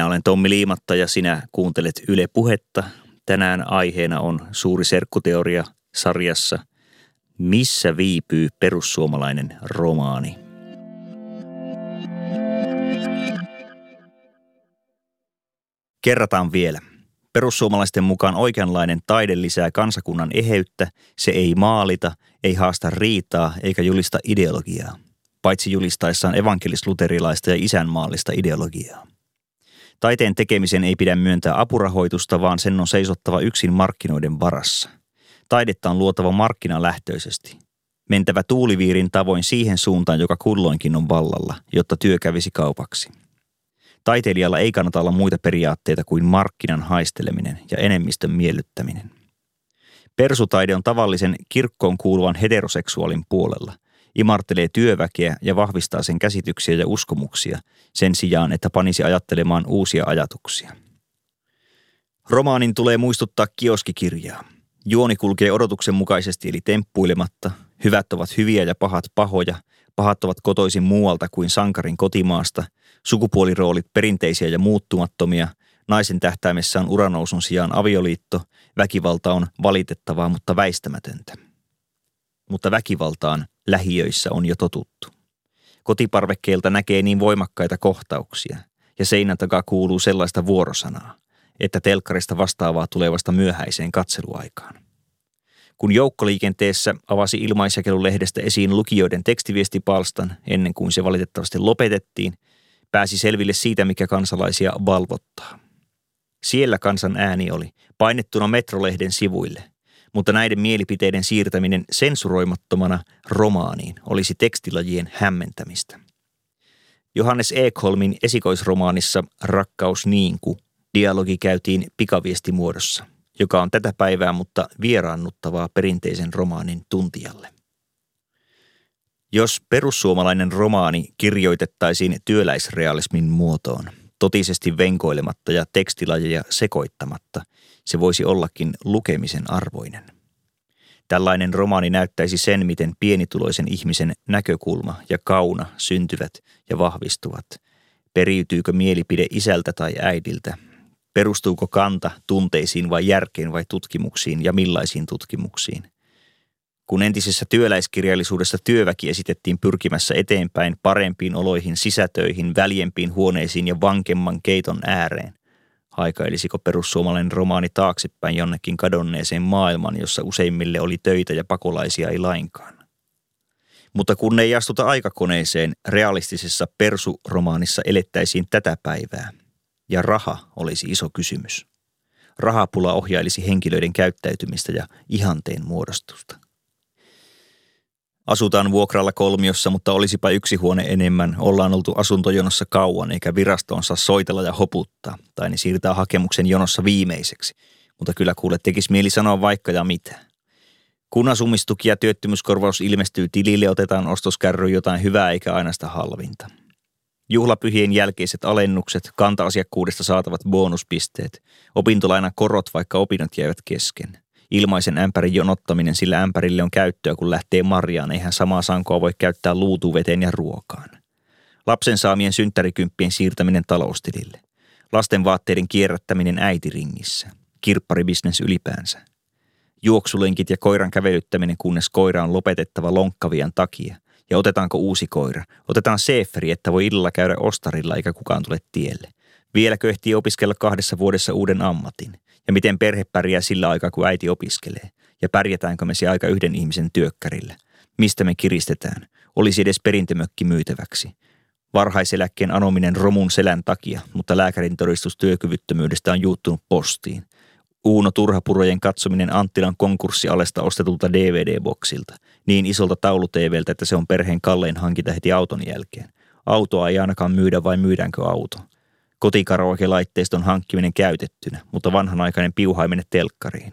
Minä olen Tommi Liimatta ja sinä kuuntelet Yle Puhetta. Tänään aiheena on Suuri serkkuteoria sarjassa Missä viipyy perussuomalainen romaani? Kerrataan vielä. Perussuomalaisten mukaan oikeanlainen taide lisää kansakunnan eheyttä, se ei maalita, ei haasta riitaa eikä julista ideologiaa, paitsi julistaessaan evankelis-luterilaista ja isänmaallista ideologiaa. Taiteen tekemisen ei pidä myöntää apurahoitusta, vaan sen on seisottava yksin markkinoiden varassa. Taidetta on luotava markkinalähtöisesti. mentävä tuuliviirin tavoin siihen suuntaan, joka kulloinkin on vallalla, jotta työ kävisi kaupaksi. Taiteilijalla ei kannata olla muita periaatteita kuin markkinan haisteleminen ja enemmistön miellyttäminen. Persutaide on tavallisen kirkkoon kuuluvan heteroseksuaalin puolella, imartelee työväkeä ja vahvistaa sen käsityksiä ja uskomuksia sen sijaan, että panisi ajattelemaan uusia ajatuksia. Romaanin tulee muistuttaa kioskikirjaa. Juoni kulkee odotuksen mukaisesti eli temppuilematta. Hyvät ovat hyviä ja pahat pahoja. Pahat ovat kotoisin muualta kuin sankarin kotimaasta. Sukupuoliroolit perinteisiä ja muuttumattomia. Naisen tähtäimessä on uranousun sijaan avioliitto. Väkivalta on valitettavaa, mutta väistämätöntä. Mutta väkivaltaan lähiöissä on jo totuttu. Kotiparvekkeelta näkee niin voimakkaita kohtauksia, ja seinän takaa kuuluu sellaista vuorosanaa, että telkkarista vastaavaa tulevasta myöhäiseen katseluaikaan. Kun joukkoliikenteessä avasi ilmaisjakelulehdestä esiin lukijoiden tekstiviestipalstan ennen kuin se valitettavasti lopetettiin, pääsi selville siitä, mikä kansalaisia valvottaa. Siellä kansan ääni oli, painettuna Metrolehden sivuille, mutta näiden mielipiteiden siirtäminen sensuroimattomana romaaniin olisi tekstilajien hämmentämistä. Johannes Ekholmin esikoisromaanissa Rakkaus niinku dialogi käytiin pikaviestimuodossa, joka on tätä päivää, mutta vieraannuttavaa perinteisen romaanin tuntijalle. Jos perussuomalainen romaani kirjoitettaisiin työläisrealismin muotoon, totisesti venkoilematta ja tekstilajeja sekoittamatta, se voisi ollakin lukemisen arvoinen. Tällainen romaani näyttäisi sen, miten pienituloisen ihmisen näkökulma ja kauna syntyvät ja vahvistuvat. Periytyykö mielipide isältä tai äidiltä? Perustuuko kanta tunteisiin vai järkeen vai tutkimuksiin ja millaisiin tutkimuksiin? Kun entisessä työläiskirjallisuudessa työväki esitettiin pyrkimässä eteenpäin parempiin oloihin, sisätöihin, väljempiin huoneisiin ja vankemman keiton ääreen, Haikailisiko perussuomalainen romaani taaksepäin jonnekin kadonneeseen maailman, jossa useimmille oli töitä ja pakolaisia ei lainkaan? Mutta kun ei astuta aikakoneeseen, realistisessa persuromaanissa elettäisiin tätä päivää. Ja raha olisi iso kysymys. Rahapula ohjailisi henkilöiden käyttäytymistä ja ihanteen muodostusta. Asutaan vuokralla kolmiossa, mutta olisipa yksi huone enemmän. Ollaan oltu asuntojonossa kauan, eikä virastoon saa soitella ja hoputtaa. Tai ne siirtää hakemuksen jonossa viimeiseksi. Mutta kyllä kuule tekisi mieli sanoa vaikka ja mitä. Kun asumistuki ja työttömyyskorvaus ilmestyy tilille, otetaan ostoskärry jotain hyvää eikä aina sitä halvinta. Juhlapyhien jälkeiset alennukset, kanta-asiakkuudesta saatavat bonuspisteet, opintolainan korot, vaikka opinnot jäivät kesken – ilmaisen ämpärin jonottaminen, sillä ämpärille on käyttöä, kun lähtee marjaan. Eihän samaa sankoa voi käyttää luutuveteen ja ruokaan. Lapsen saamien synttärikymppien siirtäminen taloustilille. Lasten vaatteiden kierrättäminen äitiringissä. Kirpparibisnes ylipäänsä. Juoksulenkit ja koiran kävelyttäminen, kunnes koira on lopetettava lonkkavian takia. Ja otetaanko uusi koira? Otetaan seeferi, että voi illalla käydä ostarilla eikä kukaan tule tielle. Vieläkö ehtii opiskella kahdessa vuodessa uuden ammatin? Ja miten perhe pärjää sillä aikaa, kun äiti opiskelee, ja pärjätäänkö me se aika yhden ihmisen työkkärillä, mistä me kiristetään, olisi edes perintömökki myytäväksi. Varhaiseläkkeen anominen romun selän takia, mutta lääkärin todistus työkyvyttömyydestä on juuttunut postiin. Uuno Turhapurojen katsominen Anttilan konkurssialesta ostetulta DVD-boksilta, niin isolta tauluteeveltä, että se on perheen kallein hankinta heti auton jälkeen. Autoa ei ainakaan myydä vai myydäänkö auto. Kotikaraoke-laitteiston hankkiminen käytettynä, mutta vanhanaikainen piuhaiminen telkkariin.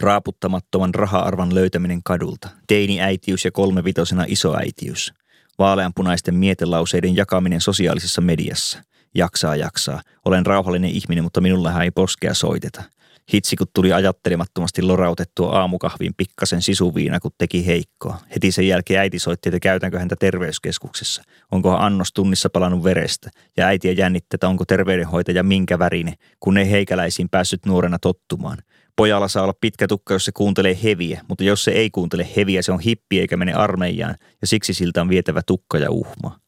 Raaputtamattoman raha-arvan löytäminen kadulta. Teini-äitiys ja kolmevitosena isoäitiys. Vaaleanpunaisten mietelauseiden jakaminen sosiaalisessa mediassa. Jaksaa, jaksaa. Olen rauhallinen ihminen, mutta minullahan ei poskea soiteta – Hitsi, kun tuli ajattelemattomasti lorautettua aamukahviin pikkasen sisuviina, kun teki heikkoa. Heti sen jälkeen äiti soitti, että käytänkö häntä terveyskeskuksessa. Onkohan annos tunnissa palannut verestä. Ja äitiä jännittää, onko terveydenhoitaja minkä värine, kun ei heikäläisiin päässyt nuorena tottumaan. Pojalla saa olla pitkä tukka, jos se kuuntelee heviä, mutta jos se ei kuuntele heviä, se on hippi eikä mene armeijaan, ja siksi siltä on vietävä tukka ja uhma.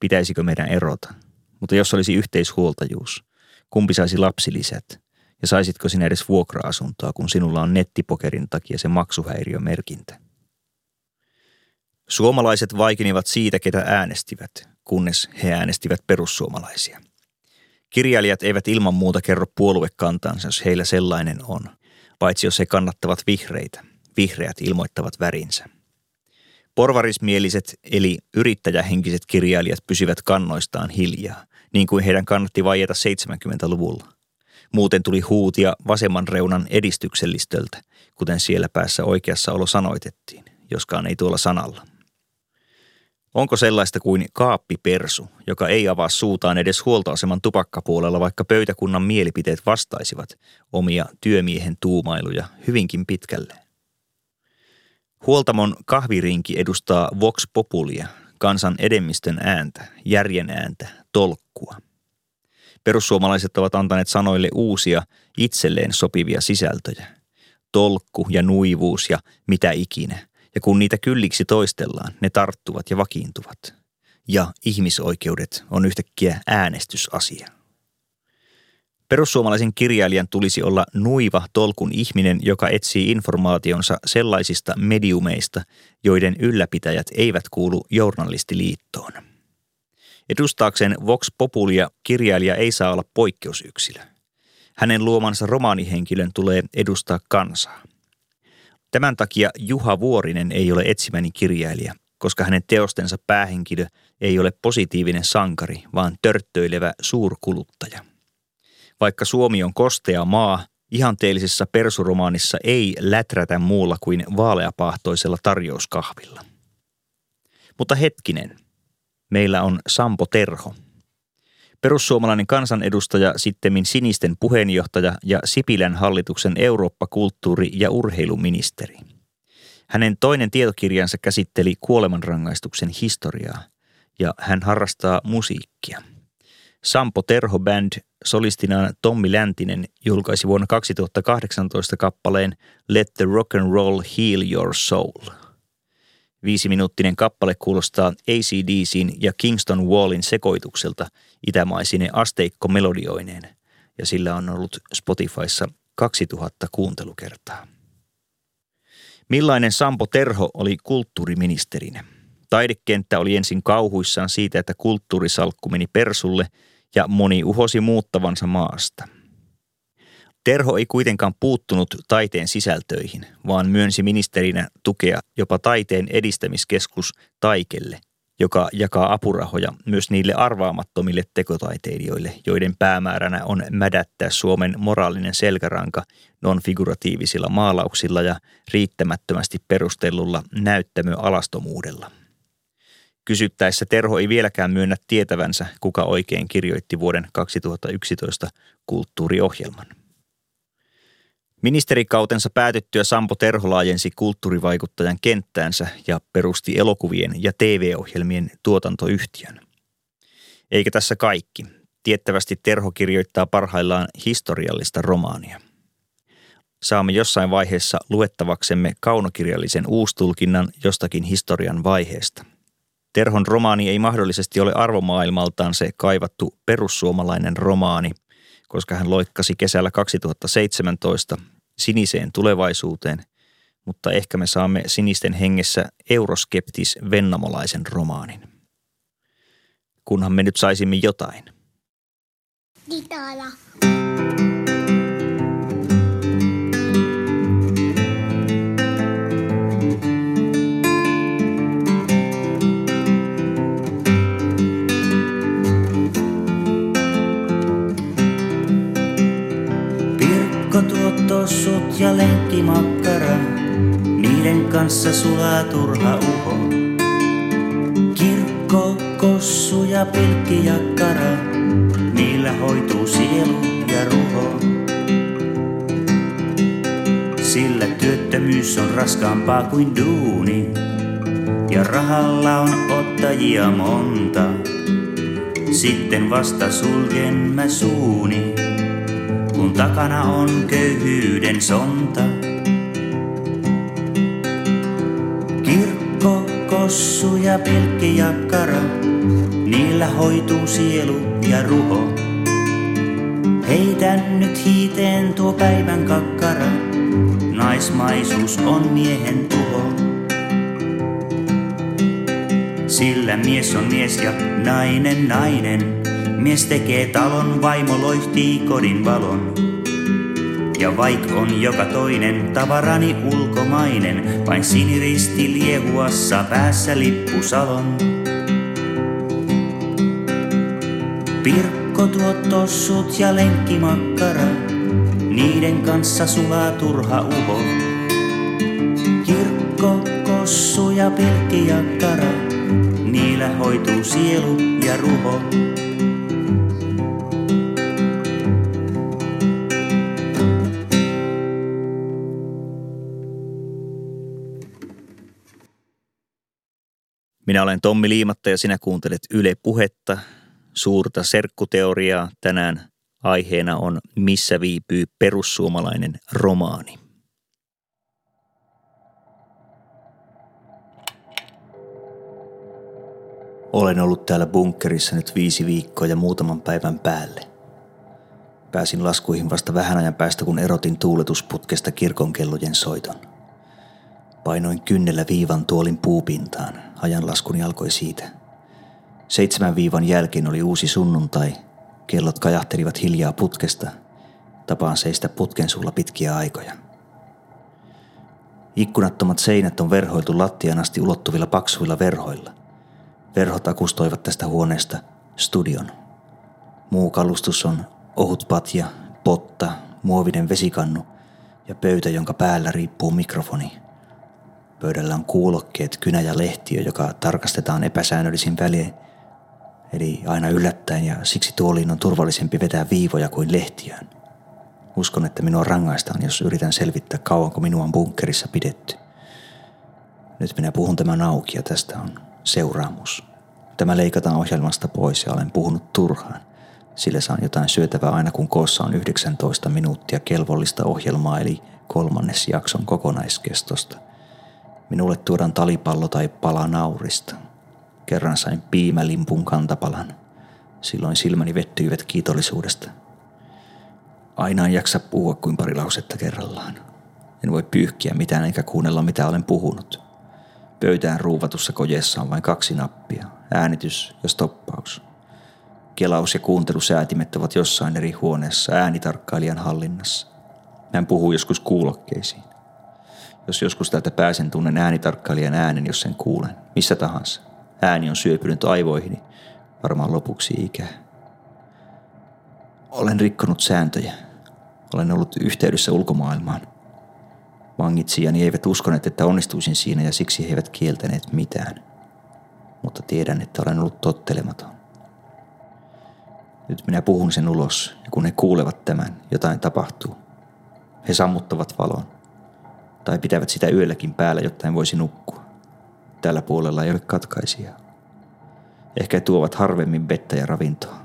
Pitäisikö meidän erota? Mutta jos olisi yhteishuoltajuus, kumpi saisi lapsilisät? Ja saisitko sinä edes vuokra-asuntoa, kun sinulla on nettipokerin takia se maksuhäiriömerkintä? Suomalaiset vaikenivat siitä, ketä äänestivät, kunnes he äänestivät perussuomalaisia. Kirjailijat eivät ilman muuta kerro puoluekantansa, jos heillä sellainen on, paitsi jos he kannattavat vihreitä. Vihreät ilmoittavat värinsä. Porvarismieliset eli yrittäjähenkiset kirjailijat pysyvät kannoistaan hiljaa, niin kuin heidän kannatti vaieta 70-luvulla. Muuten tuli huutia vasemman reunan edistyksellistöltä, kuten siellä päässä oikeassa olo sanoitettiin, joskaan ei tuolla sanalla. Onko sellaista kuin kaappipersu, joka ei avaa suutaan edes huoltoaseman tupakkapuolella, vaikka pöytäkunnan mielipiteet vastaisivat omia työmiehen tuumailuja hyvinkin pitkälle? Huoltamon kahvirinki edustaa Vox Populia, kansan edemmistön ääntä, järjen ääntä, tolkkua. Perussuomalaiset ovat antaneet sanoille uusia, itselleen sopivia sisältöjä. Tolkku ja nuivuus ja mitä ikinä. Ja kun niitä kylliksi toistellaan, ne tarttuvat ja vakiintuvat. Ja ihmisoikeudet on yhtäkkiä äänestysasia. Perussuomalaisen kirjailijan tulisi olla nuiva tolkun ihminen, joka etsii informaationsa sellaisista mediumeista, joiden ylläpitäjät eivät kuulu journalistiliittoon. Edustaakseen Vox Populia kirjailija ei saa olla poikkeusyksilö. Hänen luomansa romaanihenkilön tulee edustaa kansaa. Tämän takia Juha Vuorinen ei ole etsimäni kirjailija, koska hänen teostensa päähenkilö ei ole positiivinen sankari, vaan törttöilevä suurkuluttaja. Vaikka Suomi on kostea maa, ihanteellisessa persuromaanissa ei läträtä muulla kuin vaaleapahtoisella tarjouskahvilla. Mutta hetkinen, meillä on Sampo Terho. Perussuomalainen kansanedustaja, sittemmin sinisten puheenjohtaja ja Sipilän hallituksen Eurooppa-kulttuuri- ja urheiluministeri. Hänen toinen tietokirjansa käsitteli kuolemanrangaistuksen historiaa ja hän harrastaa musiikkia – Sampo Terho Band solistinaan Tommi Läntinen julkaisi vuonna 2018 kappaleen Let the Rock and Roll Heal Your Soul. Viisiminuuttinen kappale kuulostaa ACDCin ja Kingston Wallin sekoitukselta itämaisine asteikkomelodioineen, ja sillä on ollut Spotifyssa 2000 kuuntelukertaa. Millainen Sampo Terho oli kulttuuriministerinä? Taidekenttä oli ensin kauhuissaan siitä, että kulttuurisalkku meni persulle ja moni uhosi muuttavansa maasta. Terho ei kuitenkaan puuttunut taiteen sisältöihin, vaan myönsi ministerinä tukea jopa taiteen edistämiskeskus Taikelle, joka jakaa apurahoja myös niille arvaamattomille tekotaiteilijoille, joiden päämääränä on mädättää Suomen moraalinen selkäranka non-figuratiivisilla maalauksilla ja riittämättömästi perustellulla näyttämöalastomuudella. Kysyttäessä Terho ei vieläkään myönnä tietävänsä, kuka oikein kirjoitti vuoden 2011 kulttuuriohjelman. Ministerikautensa päätyttyä Sampo Terho laajensi kulttuurivaikuttajan kenttäänsä ja perusti elokuvien ja TV-ohjelmien tuotantoyhtiön. Eikä tässä kaikki. Tiettävästi Terho kirjoittaa parhaillaan historiallista romaania. Saamme jossain vaiheessa luettavaksemme kaunokirjallisen uustulkinnan jostakin historian vaiheesta – Terhon romaani ei mahdollisesti ole arvomaailmaltaan se kaivattu perussuomalainen romaani, koska hän loikkasi kesällä 2017 siniseen tulevaisuuteen, mutta ehkä me saamme sinisten hengessä euroskeptis vennamolaisen romaanin. Kunhan me nyt saisimme jotain. Ditala. Tossut ja lenkkimakkara, niiden kanssa sulaa turha uho. Kirkko, kossu ja pilkkijakkara, niillä hoituu sielu ja ruho. Sillä työttömyys on raskaampaa kuin duuni, ja rahalla on ottajia monta. Sitten vasta suljen mä suuni kun takana on köyhyyden sonta. Kirkko, kossu ja pilkkijakkara, niillä hoituu sielu ja ruho. Heitän nyt hiiteen tuo päivän kakkara, naismaisuus on miehen tuho. Sillä mies on mies ja nainen nainen, Mies tekee talon, vaimo loihtii kodin valon. Ja vaik on joka toinen tavarani ulkomainen, vain siniristi liehuassa päässä lippusalon. Pirkko tuot tossut ja lenkkimakkara, niiden kanssa sulaa turha uho. Kirkko, kossu ja pilkkijakkara, niillä hoituu sielu ja ruho. Minä olen Tommi Liimatta ja sinä kuuntelet Yle Puhetta, suurta serkkuteoriaa. Tänään aiheena on Missä viipyy perussuomalainen romaani. Olen ollut täällä bunkkerissa nyt viisi viikkoa ja muutaman päivän päälle. Pääsin laskuihin vasta vähän ajan päästä, kun erotin tuuletusputkesta kirkonkellojen soiton. Painoin kynnellä viivan tuolin puupintaan. Ajanlaskuni alkoi siitä. Seitsemän viivan jälkeen oli uusi sunnuntai. Kellot kajahtelivat hiljaa putkesta. Tapaan seistä putken sulla pitkiä aikoja. Ikkunattomat seinät on verhoiltu lattian asti ulottuvilla paksuilla verhoilla. Verhot akustoivat tästä huoneesta studion. Muu kalustus on ohut patja, potta, muovinen vesikannu ja pöytä, jonka päällä riippuu mikrofoni – Pöydällä on kuulokkeet, kynä ja lehtiö, joka tarkastetaan epäsäännöllisin väliin, eli aina yllättäen ja siksi tuoliin on turvallisempi vetää viivoja kuin lehtiään. Uskon, että minua rangaistaan, jos yritän selvittää kauanko minua on bunkkerissa pidetty. Nyt minä puhun tämän auki ja tästä on seuraamus. Tämä leikataan ohjelmasta pois ja olen puhunut turhaan. Sillä saan jotain syötävää aina kun koossa on 19 minuuttia kelvollista ohjelmaa eli kolmannes jakson kokonaiskestosta. Minulle tuodaan talipallo tai pala naurista. Kerran sain piimälimpun kantapalan. Silloin silmäni vettyivät kiitollisuudesta. Aina en jaksa puhua kuin pari lausetta kerrallaan. En voi pyyhkiä mitään eikä kuunnella mitä olen puhunut. Pöytään ruuvatussa kojessa on vain kaksi nappia, äänitys ja stoppaus. Kelaus ja kuuntelusäätimet ovat jossain eri huoneessa äänitarkkailijan hallinnassa. Hän puhuu joskus kuulokkeisiin. Jos joskus täältä pääsen, tunnen äänitarkkailijan äänen, jos sen kuulen. Missä tahansa. Ääni on syöpynyt aivoihini. Varmaan lopuksi ikää. Olen rikkonut sääntöjä. Olen ollut yhteydessä ulkomaailmaan. Vangitsijani eivät uskoneet, että onnistuisin siinä ja siksi he eivät kieltäneet mitään. Mutta tiedän, että olen ollut tottelematon. Nyt minä puhun sen ulos ja kun he kuulevat tämän, jotain tapahtuu. He sammuttavat valon tai pitävät sitä yölläkin päällä, jotta en voisi nukkua. Tällä puolella ei ole katkaisia. Ehkä tuovat harvemmin vettä ja ravintoa.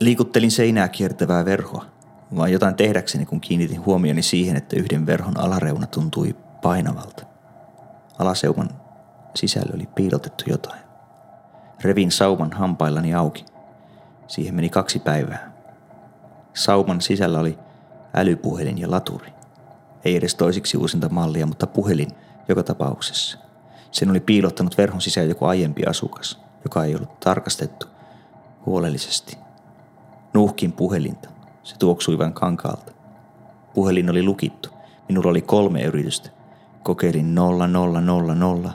Liikuttelin seinää kiertävää verhoa, vaan jotain tehdäkseni, kun kiinnitin huomioni siihen, että yhden verhon alareuna tuntui painavalta. Alaseuman sisällä oli piilotettu jotain. Revin sauman hampaillani auki. Siihen meni kaksi päivää. Sauman sisällä oli älypuhelin ja laturi. Ei edes toisiksi uusinta mallia, mutta puhelin joka tapauksessa. Sen oli piilottanut verhon sisään joku aiempi asukas, joka ei ollut tarkastettu huolellisesti. Nuhkin puhelinta. Se tuoksui vain kankaalta. Puhelin oli lukittu. Minulla oli kolme yritystä. Kokeilin 0000,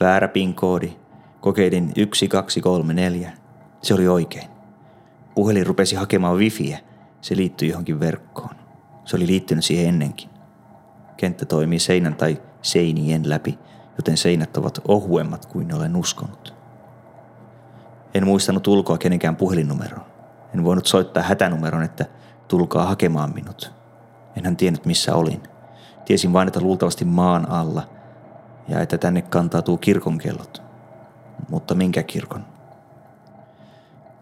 väärä PIN-koodi. Kokeilin 1234. Se oli oikein. Puhelin rupesi hakemaan wifiä. Se liittyi johonkin verkkoon. Se oli liittynyt siihen ennenkin. Kenttä toimii seinän tai seinien läpi, joten seinät ovat ohuemmat kuin olen uskonut. En muistanut ulkoa kenenkään puhelinnumeroa. En voinut soittaa hätänumeron, että tulkaa hakemaan minut. Enhän tiennyt missä olin. Tiesin vain, että luultavasti maan alla ja että tänne kantautuu kirkonkellot. Mutta minkä kirkon?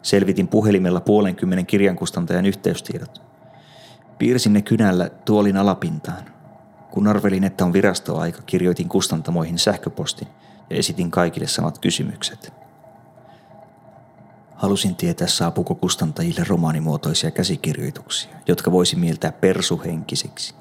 Selvitin puhelimella puolenkymmenen kirjankustantajan yhteystiedot. Piirsin ne kynällä tuolin alapintaan. Kun arvelin, että on virastoaika, kirjoitin kustantamoihin sähköpostin ja esitin kaikille samat kysymykset. Halusin tietää, saapuuko kustantajille romaanimuotoisia käsikirjoituksia, jotka voisi mieltää persuhenkisiksi.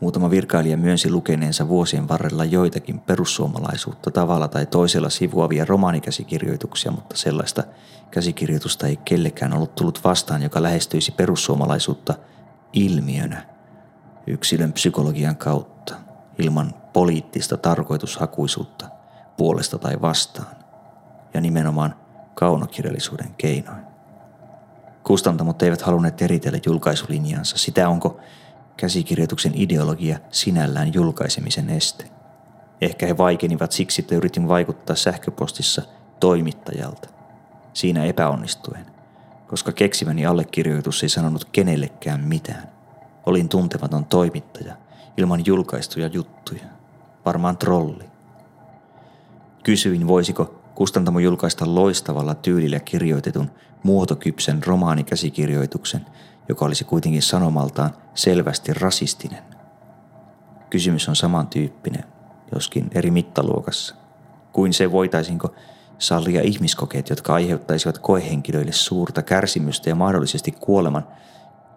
Muutama virkailija myönsi lukeneensa vuosien varrella joitakin perussuomalaisuutta tavalla tai toisella sivuavia romaanikäsikirjoituksia, mutta sellaista käsikirjoitusta ei kellekään ollut tullut vastaan, joka lähestyisi perussuomalaisuutta ilmiönä yksilön psykologian kautta, ilman poliittista tarkoitushakuisuutta puolesta tai vastaan, ja nimenomaan kaunokirjallisuuden keinoin. Kustantamot eivät halunneet eritellä julkaisulinjansa sitä, onko käsikirjoituksen ideologia sinällään julkaisemisen este. Ehkä he vaikenivat siksi, että yritin vaikuttaa sähköpostissa toimittajalta. Siinä epäonnistuen, koska keksimäni allekirjoitus ei sanonut kenellekään mitään. Olin tuntematon toimittaja, ilman julkaistuja juttuja. Varmaan trolli. Kysyin, voisiko kustantamo julkaista loistavalla tyylillä kirjoitetun muotokypsen romaanikäsikirjoituksen, joka olisi kuitenkin sanomaltaan selvästi rasistinen. Kysymys on samantyyppinen, joskin eri mittaluokassa, kuin se voitaisinko sallia ihmiskokeet, jotka aiheuttaisivat koehenkilöille suurta kärsimystä ja mahdollisesti kuoleman,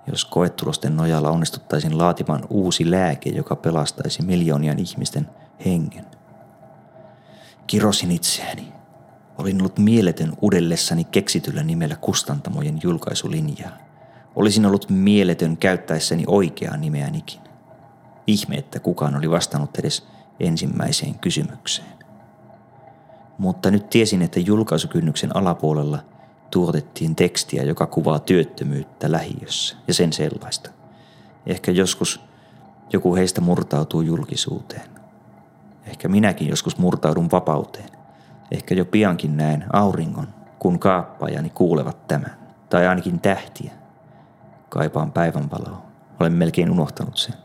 jos koetulosten nojalla onnistuttaisiin laatimaan uusi lääke, joka pelastaisi miljoonien ihmisten hengen. Kirosin itseäni. Olin ollut mieletön udellessani keksityllä nimellä kustantamojen julkaisulinjaa. Olisin ollut mieletön käyttäessäni oikeaa nimeänikin. Ihme, että kukaan oli vastannut edes ensimmäiseen kysymykseen. Mutta nyt tiesin, että julkaisukynnyksen alapuolella tuotettiin tekstiä, joka kuvaa työttömyyttä lähiössä ja sen sellaista. Ehkä joskus joku heistä murtautuu julkisuuteen. Ehkä minäkin joskus murtaudun vapauteen. Ehkä jo piankin näen auringon, kun kaappajani kuulevat tämän. Tai ainakin tähtiä. Kaipaan päivänvaloa. Olen melkein unohtanut sen.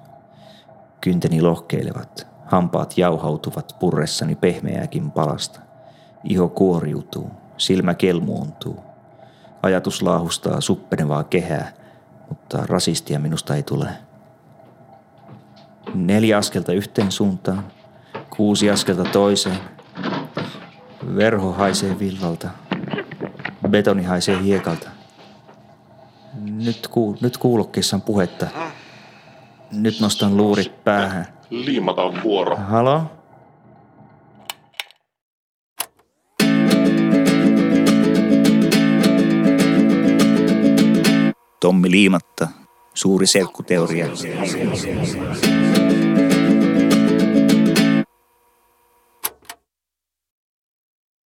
Kynteni lohkeilevat, hampaat jauhautuvat purressani pehmeääkin palasta. Iho kuoriutuu, silmä kelmuuntuu. Ajatus laahustaa suppenevaa kehää, mutta rasistia minusta ei tule. Neljä askelta yhteen suuntaan, kuusi askelta toiseen. Verho haisee villalta, betoni haisee hiekalta. Nyt, ku, nyt kuulokkeissa on puhetta. Nyt nostan luurit päähän. Liimataan vuoro. Halo? Tommi Liimatta, suuri serkkuteoria.